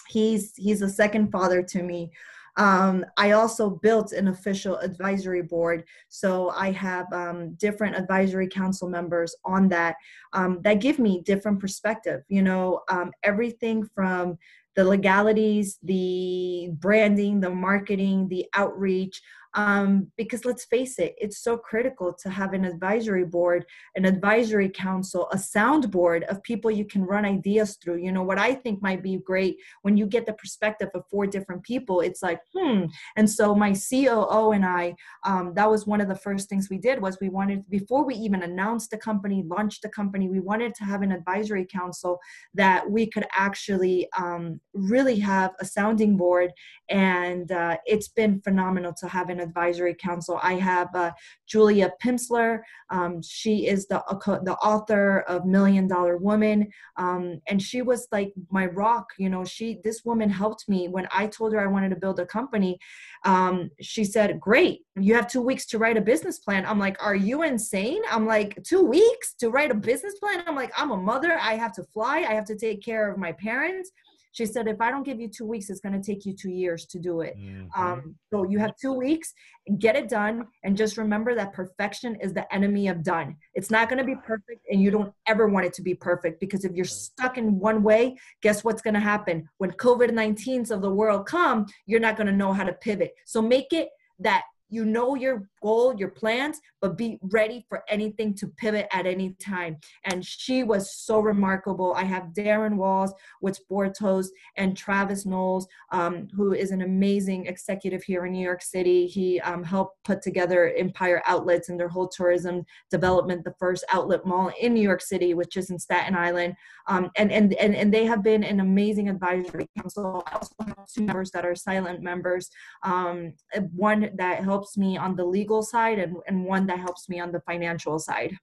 he's he's a second father to me. Um, I also built an official advisory board. So I have um, different advisory council members on that um, that give me different perspective. You know, um, everything from the legalities, the branding, the marketing, the outreach, um, because let's face it, it's so critical to have an advisory board, an advisory council, a soundboard of people you can run ideas through. You know, what I think might be great when you get the perspective of four different people, it's like, hmm. And so my COO and I, um, that was one of the first things we did was we wanted, before we even announced the company, launched the company, we wanted to have an advisory council that we could actually um, really have a sounding board. And uh, it's been phenomenal to have an advisory council. I have uh, Julia Pimsleur. Um, she is the uh, the author of Million Dollar Woman, um, and she was like my rock. You know, she this woman helped me when I told her I wanted to build a company. Um, she said, "Great, you have two weeks to write a business plan." I'm like, "Are you insane?" I'm like, two weeks to write a business plan?" I'm like, "I'm a mother. I have to fly. I have to take care of my parents." She said, if I don't give you two weeks, it's going to take you two years to do it. Mm-hmm. Um, so you have two weeks, get it done. And just remember that perfection is the enemy of done. It's not going to be perfect, and you don't ever want it to be perfect because if you're stuck in one way, guess what's going to happen? When COVID 19s of the world come, you're not going to know how to pivot. So make it that you know your goal, your plans, but be ready for anything to pivot at any time. And she was so remarkable. I have Darren Walls with Sportos and Travis Knowles, um, who is an amazing executive here in New York City. He um, helped put together Empire Outlets and their whole tourism development, the first outlet mall in New York City, which is in Staten Island. Um, and, and, and, and they have been an amazing advisory council. I also have two members that are silent members. Um, one that helps me on the legal legal side and, and one that helps me on the financial side.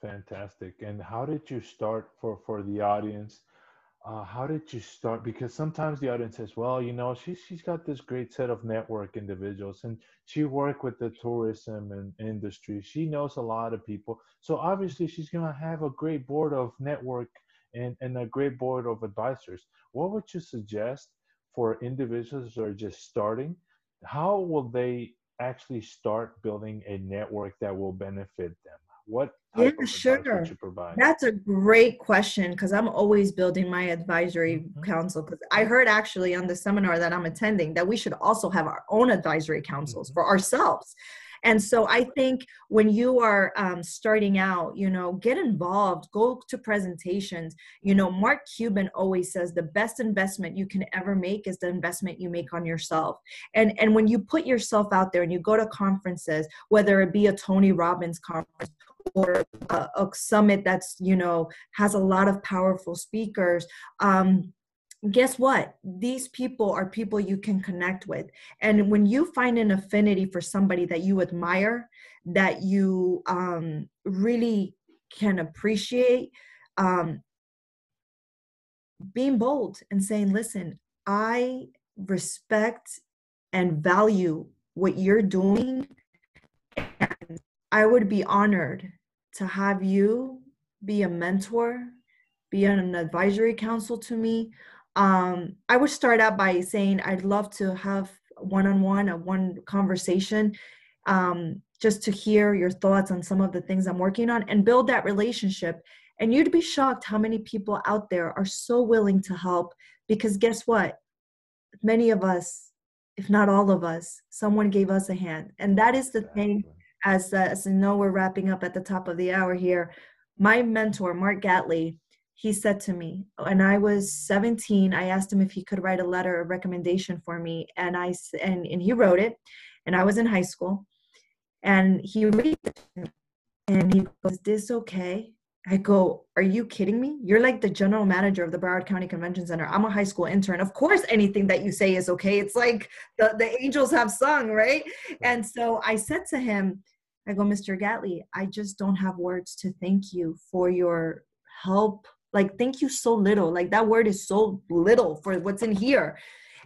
Fantastic. And how did you start for, for the audience? uh, how did you start? Because sometimes the audience says, well, you know, she, she's got this great set of network individuals and she worked with the tourism and industry. She knows a lot of people. So obviously she's going to have a great board of network and, and a great board of advisors. What would you suggest for individuals who are just starting? How will they actually start building a network that will benefit them? What yeah, sure. That's a great question because I'm always building my advisory mm-hmm. council. Because I heard actually on the seminar that I'm attending that we should also have our own advisory councils mm-hmm. for ourselves. And so I think when you are um, starting out, you know, get involved, go to presentations. You know, Mark Cuban always says the best investment you can ever make is the investment you make on yourself. And and when you put yourself out there and you go to conferences, whether it be a Tony Robbins conference or a, a summit that's you know has a lot of powerful speakers um, guess what these people are people you can connect with and when you find an affinity for somebody that you admire that you um, really can appreciate um, being bold and saying listen i respect and value what you're doing and i would be honored to have you be a mentor, be an advisory council to me. Um, I would start out by saying I'd love to have one-on-one, a one conversation, um, just to hear your thoughts on some of the things I'm working on and build that relationship. And you'd be shocked how many people out there are so willing to help because guess what? Many of us, if not all of us, someone gave us a hand. And that is the thing as uh, as you know we're wrapping up at the top of the hour here my mentor mark gatley he said to me and i was 17 i asked him if he could write a letter of recommendation for me and i and, and he wrote it and i was in high school and he read it and he goes is this okay I go, Are you kidding me? You're like the general manager of the Broward County Convention Center. I'm a high school intern. Of course, anything that you say is okay. It's like the, the angels have sung, right? And so I said to him, I go, Mr. Gatley, I just don't have words to thank you for your help. Like, thank you so little. Like, that word is so little for what's in here.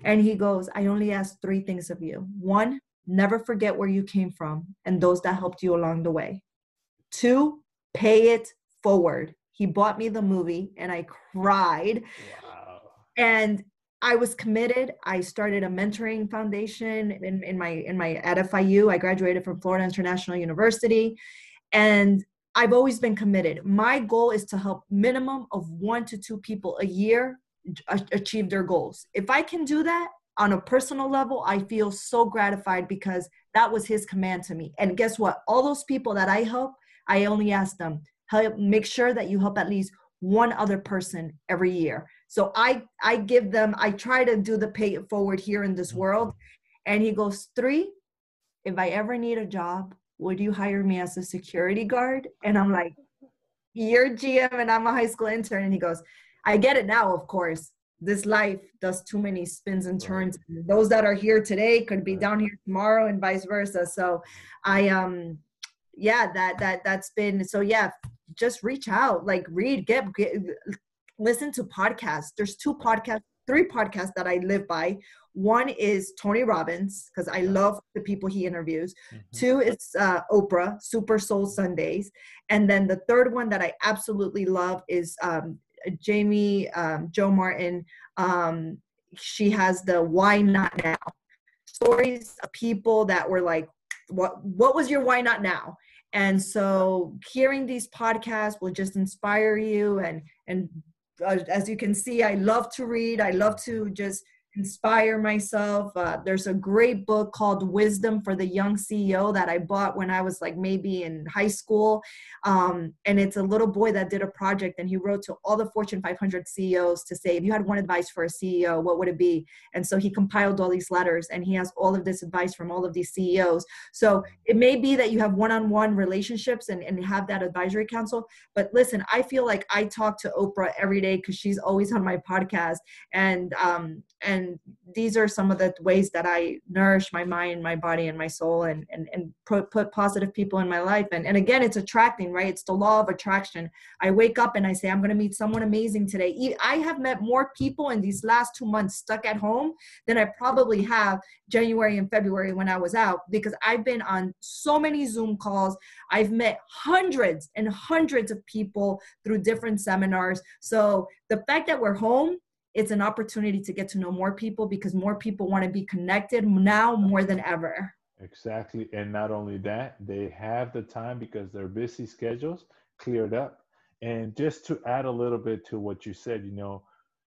And he goes, I only ask three things of you. One, never forget where you came from and those that helped you along the way. Two, pay it forward. He bought me the movie and I cried. Wow. And I was committed. I started a mentoring foundation in, in my in my at FIU. I graduated from Florida International University, and I've always been committed. My goal is to help minimum of one to two people a year achieve their goals. If I can do that on a personal level, I feel so gratified because that was his command to me. And guess what? All those people that I help, I only ask them help make sure that you help at least one other person every year so i i give them i try to do the pay it forward here in this mm-hmm. world and he goes three if i ever need a job would you hire me as a security guard? And i'm like you're gm and i'm a high school intern. And he goes i get it now of course. This life does too many spins and turns. Those that are here today could be down here tomorrow and vice versa. So i um yeah that that that's been so yeah just reach out like read get, get listen to podcasts. There's two podcasts, three podcasts that I live by. One is Tony Robbins because I love the people he interviews. Mm-hmm. Two is uh, Oprah, Super Soul Sundays, and then the third one that I absolutely love is um, Jamie um, Jo Martin. Um, she has the Why Not Now stories of people that were like, "What? What was your Why Not Now?" And so, hearing these podcasts will just inspire you and and Uh, as you can see, I love to read. I love to just inspire myself. Uh, there's a great book called Wisdom for the Young CEO that I bought when I was like maybe in high school. Um, and it's a little boy that did a project and he wrote to all the Fortune 500 CEOs to say, if you had one advice for a CEO, what would it be? And so he compiled all these letters and he has all of this advice from all of these CEOs. So it may be that you have one on one relationships and, and have that advisory council. But listen, I feel like I talk to Oprah every day because she's always on my podcast. And, um, and and these are some of the ways that i nourish my mind my body and my soul and and, and put, positive people in my life. And, and again it's attracting right? It's the law of attraction. I wake up and i say i'm going to meet someone amazing today. I have met more people in these last two months stuck at home than i probably have january and february when i was out because i've been on so many zoom calls. I've met hundreds and hundreds of people through different seminars. So the fact that we're home it's an opportunity to get to know more people because more people want to be connected now more than ever. Exactly. And not only that, they have the time because their busy schedules cleared up. And just to add a little bit to what you said, you know,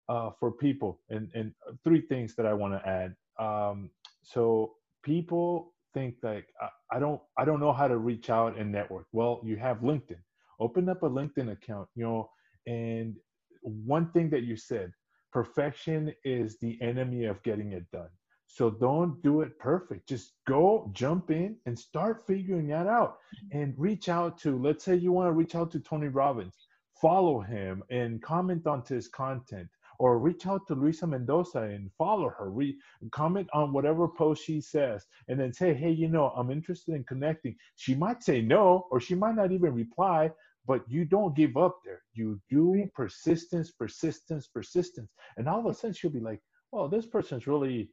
uh, for people, and, and three things that I want to add. Um, so people think like I, I don't I don't know how to reach out and network. Well, you have LinkedIn. Open up a LinkedIn account, you know, and one thing that you said, perfection is the enemy of getting it done. So don't do it perfect. Just go jump in and start figuring that out and reach out to, let's say you want to reach out to Tony Robbins, follow him and comment onto his content or reach out to Luisa Mendoza and follow her. Re- comment on whatever post she says, and then say, "Hey, you know, I'm interested in connecting." She might say no, or she might not even reply, but you don't give up there. You do persistence, persistence, persistence. And all of a sudden she'll be like, well, this person's really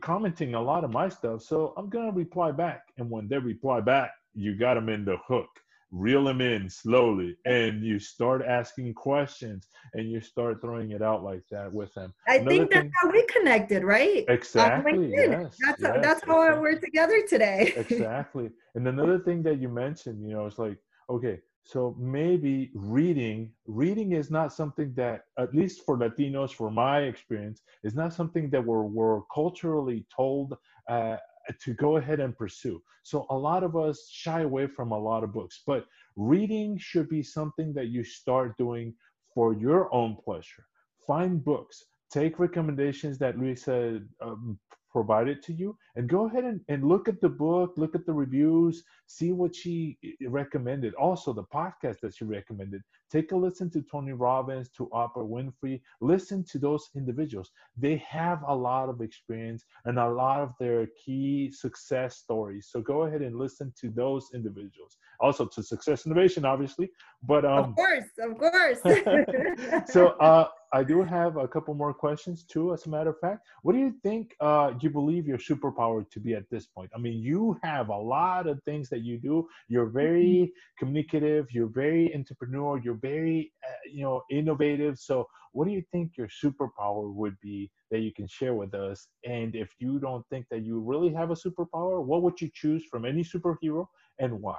commenting a lot of my stuff. So I'm going to reply back. And when they reply back, you got them in the hook. Reel them in slowly, and you start asking questions, and you start throwing it out like that with them. I Another think that's thing, how we connected, right? Exactly. Yes, that's yes, that's how exactly. we're together today. (laughs) exactly. And another thing that you mentioned, you know, it's like, okay, so maybe reading, reading is not something that, at least for Latinos, for my experience, is not something that we're, we're culturally told uh, to go ahead and pursue. So a lot of us shy away from a lot of books, but reading should be something that you start doing for your own pleasure. Find books, take recommendations that Luisa um, provided to you. And go ahead and, and look at the book look at the reviews see what she recommended. Also the podcast that she recommended. Take a listen to tony robbins to oprah winfrey. Listen to those individuals. They have a lot of experience and a lot of their key success stories. So go ahead and listen to those individuals. Also to success innovation obviously but um of course of course. (laughs) So uh I do have a couple more questions too. As a matter of fact, what do you think uh, you believe your superpower to be at this point? I mean, you have a lot of things that you do. You're very mm-hmm. communicative. You're very entrepreneur. You're very, uh, you know, innovative. So, what do you think your superpower would be that you can share with us? And if you don't think that you really have a superpower, what would you choose from any superhero and why?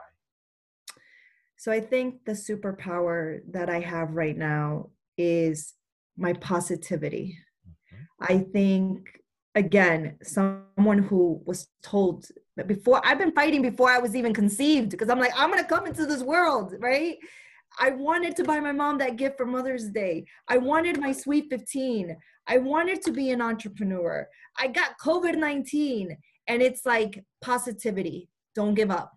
So, I think the superpower that I have right now is my positivity. Mm-hmm. I think again, someone who was told before I've been fighting before I was even conceived because I'm like, I'm gonna come into this world, right? I wanted to buy my mom that gift for Mother's Day. I wanted my sweet 15. I wanted to be an entrepreneur. I got COVID 19, and it's like positivity. Don't give up.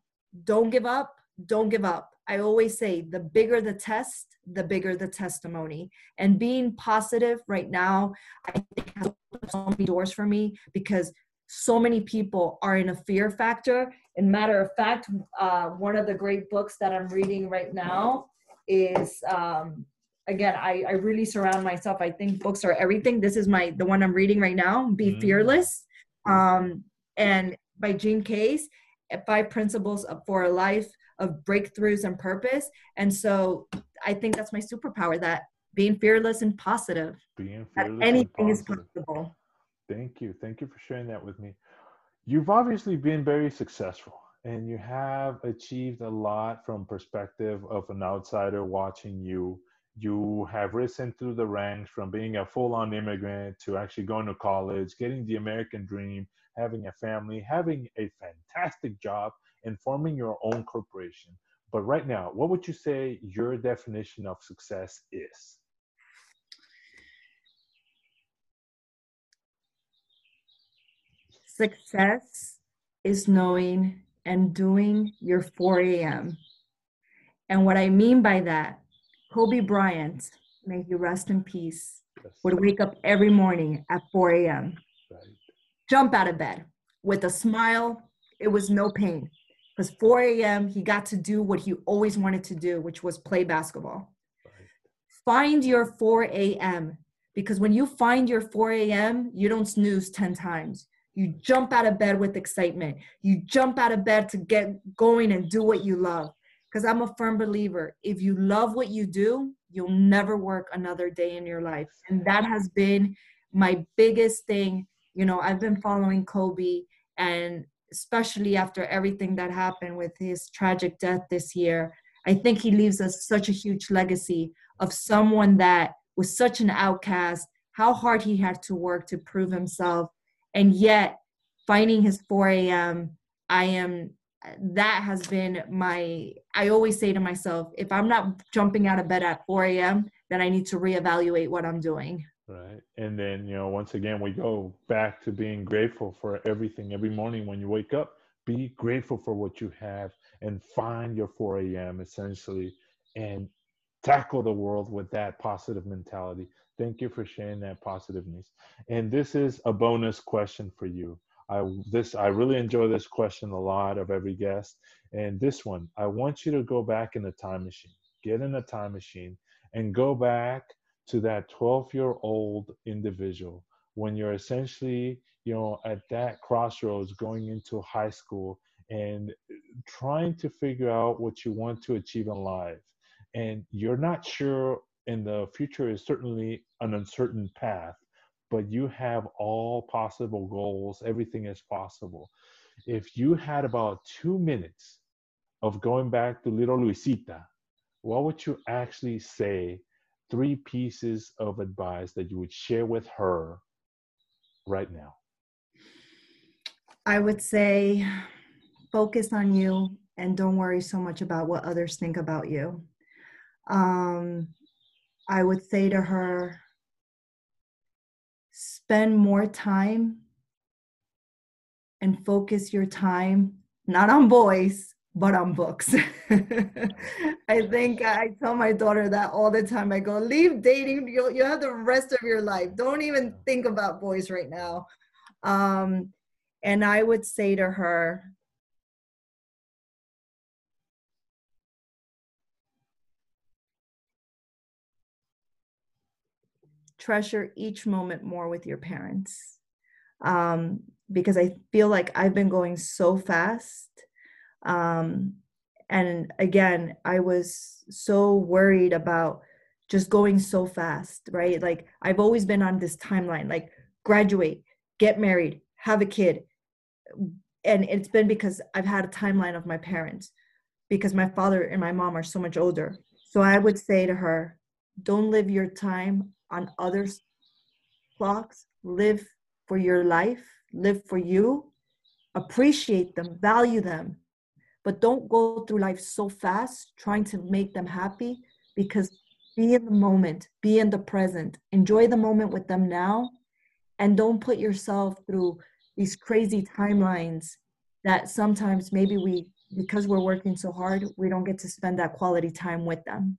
Don't give up. Don't give up. I always say the bigger the test, the bigger the testimony. And being positive right now, I think has so many doors for me because so many people are in a fear factor. And matter of fact, uh, one of the great books that I'm reading right now is um, again, I, I really surround myself. I think books are everything. This is my the one I'm reading right now, Be mm-hmm. Fearless. Um, and by Jean Case, Five Principles for a Life of breakthroughs and purpose. And so I think that's my superpower that being fearless and positive. Being fearless that anything is possible. Thank you. Thank you for sharing that with me. You've obviously been very successful and you have achieved a lot from perspective of an outsider watching you you have risen through the ranks from being a full-on immigrant to actually going to college getting the american dream having a family having a fantastic job and forming your own corporation. But right now, what would you say your definition of success is? Success is knowing and doing your 4 a.m. And what I mean by that, Kobe Bryant, may he rest in peace, would wake up every morning at 4 a.m. Right. Jump out of bed with a smile. It was no pain because 4 a.m. he got to do what he always wanted to do, which was play basketball. Right. Find your 4 a.m. because when you find your 4 a.m., you don't snooze 10 times. You jump out of bed with excitement. You jump out of bed to get going and do what you love. Because I'm a firm believer if you love what you do, you'll never work another day in your life. And that has been my biggest thing. You know, I've been following Kobe, and especially after everything that happened with his tragic death this year, I think he leaves us such a huge legacy of someone that was such an outcast, how hard he had to work to prove himself. And yet finding his 4 a.m i am that has been my i always say to myself if i'm not jumping out of bed at 4 a.m then i need to reevaluate what i'm doing right and then you know once again we go back to being grateful for everything every morning when you wake up be grateful for what you have and find your 4 a.m essentially and tackle the world with that positive mentality Thank you for sharing that positiveness. And this is a bonus question for you. I this I really enjoy this question a lot of every guest. And this one, I want you to go back in the time machine. Get in the time machine and go back to that 12-year-old individual when you're essentially, you know, at that crossroads going into high school and trying to figure out what you want to achieve in life. And you're not sure and the future is certainly an uncertain path, but you have all possible goals. Everything is possible. If you had about two minutes of going back to little Luisita, what would you actually say? Three pieces of advice that you would share with her right now. I would say focus on you and don't worry so much about what others think about you. Um, I would say to her, spend more time and focus your time not on boys, but on books. (laughs) I think I tell my daughter that all the time. I go, leave dating. You'll, you have the rest of your life. Don't even think about boys right now. Um, and I would say to her, treasure each moment more with your parents um, because I feel like I've been going so fast. Um, and again, I was so worried about just going so fast, right? Like I've always been on this timeline, like graduate, get married, have a kid. And it's been because I've had a timeline of my parents because my father and my mom are so much older. So I would say to her, don't live your time on others' clocks. Live for your life, live for you, appreciate them, value them, but don't go through life so fast trying to make them happy because be in the moment, be in the present, enjoy the moment with them now, and don't put yourself through these crazy timelines that sometimes maybe we, because we're working so hard, we don't get to spend that quality time with them.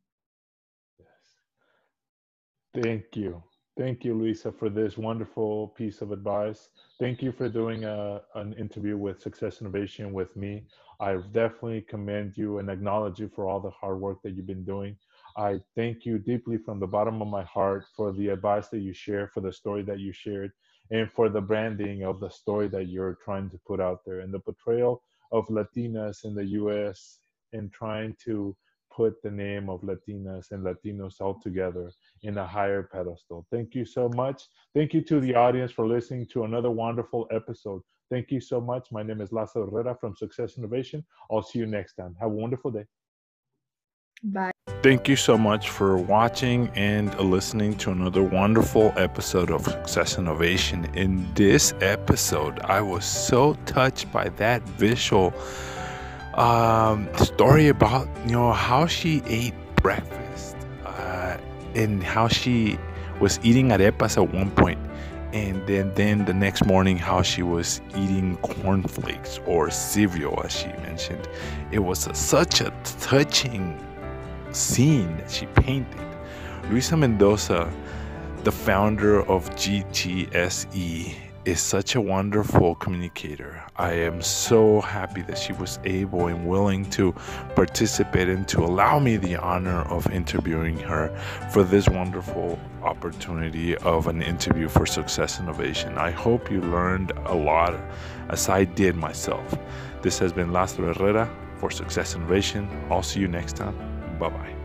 Yes. Thank you. Thank you, Luisa, for this wonderful piece of advice. Thank you for doing a, an interview with Success Innovation with me. I definitely commend you and acknowledge you for all the hard work that you've been doing. I thank you deeply from the bottom of my heart for the advice that you share, for the story that you shared, and for the branding of the story that you're trying to put out there and the portrayal of Latinas in the US and trying to put the name of Latinas and Latinos all together in a higher pedestal. Thank you so much. Thank you to the audience for listening to another wonderful episode. Thank you so much. My name is Lázaro Herrera from Success Innovation. I'll see you next time. Have a wonderful day. Bye. Thank you so much for watching and listening to another wonderful episode of Success Innovation. In this episode, I was so touched by that visual um, story about you know how she ate breakfast uh, and how she was eating arepas at one point and then then the next morning how she was eating cornflakes or cereal as she mentioned. It was a, such a touching scene that she painted. Luisa mendoza the founder of GTSE, is such a wonderful communicator. I am so happy that she was able and willing to participate and to allow me the honor of interviewing her for this wonderful opportunity of an interview for Success Innovation. I hope you learned a lot as I did myself. This has been Lázaro Herrera for Success Innovation. I'll see you next time. Bye bye.